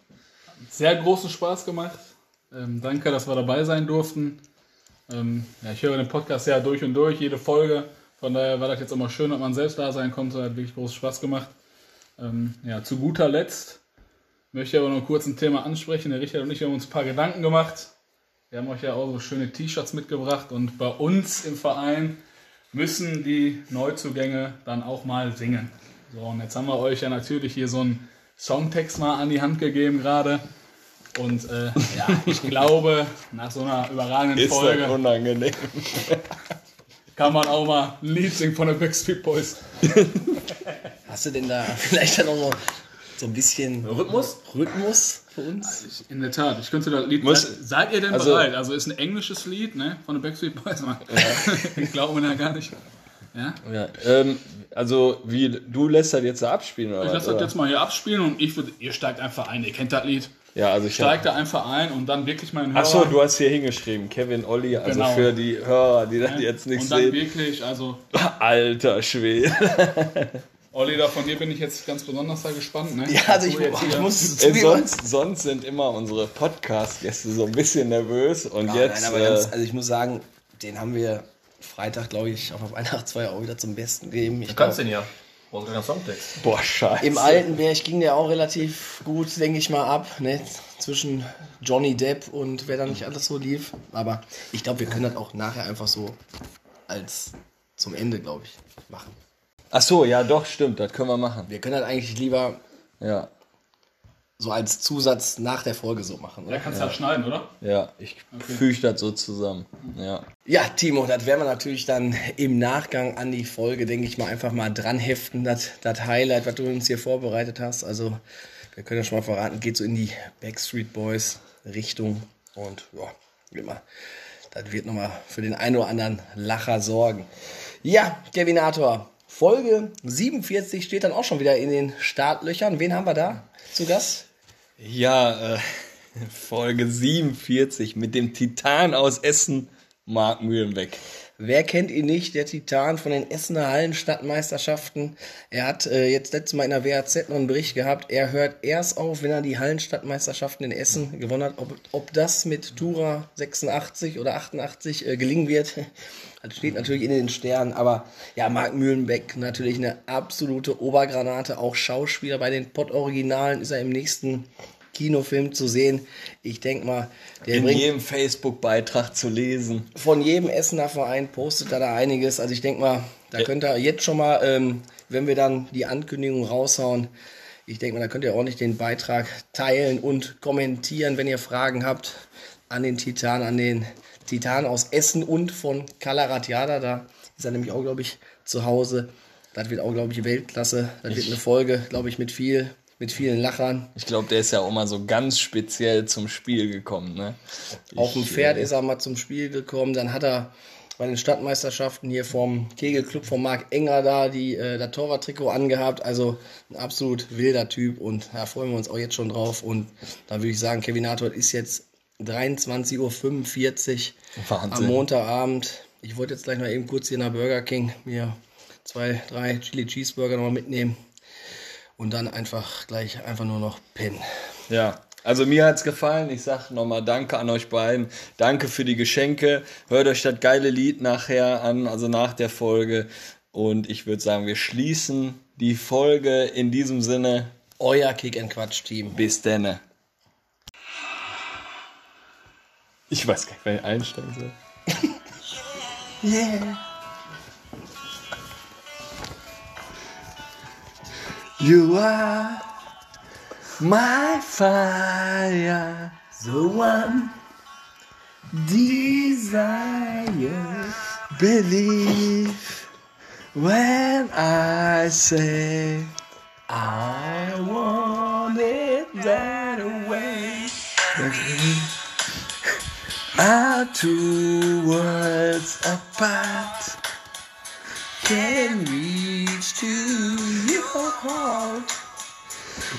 Sehr großen Spaß gemacht. Ähm, danke, dass wir dabei sein durften. Ähm, ja, ich höre den Podcast ja durch und durch, jede Folge. Von daher war das jetzt auch mal schön, dass man selbst da sein konnte. Hat wirklich großen Spaß gemacht. Ähm, ja, zu guter Letzt möchte aber noch kurz ein Thema ansprechen. Der Richard und ich haben uns ein paar Gedanken gemacht. Wir haben euch ja auch so schöne T-Shirts mitgebracht und bei uns im Verein müssen die Neuzugänge dann auch mal singen. So, und jetzt haben wir euch ja natürlich hier so einen Songtext mal an die Hand gegeben gerade. Und äh, ja, ich glaube, nach so einer überragenden Ist Folge das unangenehm? kann man auch mal ein Lied singen von den Backstreet Boys. Hast du denn da vielleicht dann auch noch so ein bisschen Rhythmus? Rhythmus für uns? In der Tat, ich könnte das Lied. Muss- seid, ihr denn also- bereit? Also ist ein englisches Lied, ne? Von den Backstreet Boys. ich glaube mir ja gar nicht. Ja? Ja, ähm, also, wie, du lässt das jetzt da abspielen, oder? Ich lasse das jetzt mal hier abspielen und ich würde, ihr steigt einfach ein. Ihr kennt das Lied. Ja, also ich Steigt da einfach ein und dann wirklich mal Hörer. Achso, du hast hier hingeschrieben, Kevin Olli, also Genau. für die Hörer, die das jetzt nicht Und dann sehen. wirklich, also Alter Schwede. Olli, da von dir bin ich jetzt ganz besonders da gespannt. Ne? Ja, also ich, ich muss zugeben. sonst, sonst sind immer unsere Podcast-Gäste so ein bisschen nervös und Nein, jetzt. nein, aber ganz, äh, also ich muss sagen, den haben wir Freitag, glaube ich, auf der Weihnachtsfeier auch wieder zum Besten gegeben. Ich Du kannst glaub, den ja. Brauchst keinen Songtext. boah, scheiße. Im Altenberg ging der auch relativ gut, denke ich mal, ab. Ne? Zwischen Johnny Depp und wer da nicht alles so lief. Aber ich glaube, wir können das auch nachher einfach so als zum Ende, glaube ich, machen. Achso, ja, doch, stimmt, das können wir machen. Wir können das eigentlich lieber Ja, so als Zusatz nach der Folge so machen, Da oder? kannst du ja schneiden, oder? ja, ich füge das so zusammen. Ja. Ja, Timo, das werden wir natürlich dann im Nachgang an die Folge, denke ich mal, einfach mal dran heften, das, das Highlight, was du uns hier vorbereitet hast. Also, wir können ja schon mal verraten, geht so in die Backstreet Boys Richtung und ja, wie immer, das wird nochmal für den einen oder anderen Lacher sorgen. Ja, Kevinator, Folge 47 steht dann auch schon wieder in den Startlöchern. Wen haben wir da zu Gast? Ja, äh, Folge 47 mit dem Titan aus Essen, Marc Mühlenbeck. Wer kennt ihn nicht? Der Titan von den Essener Hallenstadtmeisterschaften. Er hat äh, jetzt letztes Mal in der WAZ noch einen Bericht gehabt. Er hört erst auf, wenn er die Hallenstadtmeisterschaften in Essen gewonnen hat. Ob, ob das mit Tura 86 oder 88 äh, gelingen wird, das steht natürlich in den Sternen. Aber ja, Marc Mühlenbeck natürlich eine absolute Obergranate. Auch Schauspieler bei den Pott-Originalen ist er im nächsten Kinofilm zu sehen. Ich denke mal, der In bringt jedem Facebook-Beitrag zu lesen. von jedem Essener Verein postet er da einiges. Also ich denke mal, da könnt ihr jetzt schon mal, ähm, wenn wir dann die Ankündigung raushauen, ich denke mal, da könnt ihr ordentlich den Beitrag teilen und kommentieren, wenn ihr Fragen habt an den Titan, an den Titan aus Essen und von Kalaratjada. Da ist er nämlich auch, glaube ich, zu Hause. Das wird auch, glaube ich, Weltklasse. Das wird eine Folge, glaube ich, mit viel, mit vielen Lachern. Ich glaube, der ist ja auch mal so ganz speziell zum Spiel gekommen. Ne? Auf dem Pferd äh, ist er mal zum Spiel gekommen. Dann hat er bei den Stadtmeisterschaften hier vom Kegelclub von Marc Enger da die, äh, das Torwarttrikot angehabt. Also ein absolut wilder Typ und da freuen wir uns auch jetzt schon drauf. Und da würde ich sagen, Kevin Arthur ist jetzt 23.45 Uhr Wahnsinn. am Montagabend. Ich wollte jetzt gleich noch eben kurz hier nach Burger King mir zwei, drei Chili Cheeseburger noch mitnehmen und dann einfach gleich einfach nur noch pennen. Ja, also mir hat's gefallen. Ich sag nochmal Danke an euch beiden. Danke für die Geschenke. Hört euch das geile Lied nachher an, also nach der Folge. Und ich würde sagen, wir schließen die Folge in diesem Sinne. Euer Kick and Quatsch Team. Bis denne. Ich weiß gar nicht, wer einsteigen soll. yeah. You are my fire. The one desire. Believe when I say I want it that way. our two worlds apart can reach to your heart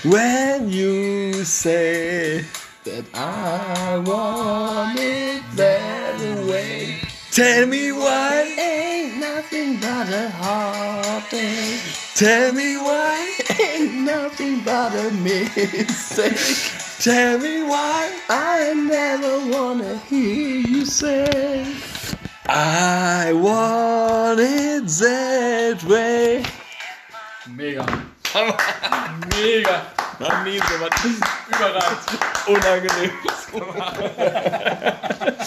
when you say That I want it that way. tell me why Ain't nothing but a heartache. tell me why Ain't nothing but a mistake. tell me why I never wanna hear you say. I want it that way Mega. Mega. noch nie so was Überragend. unangenehm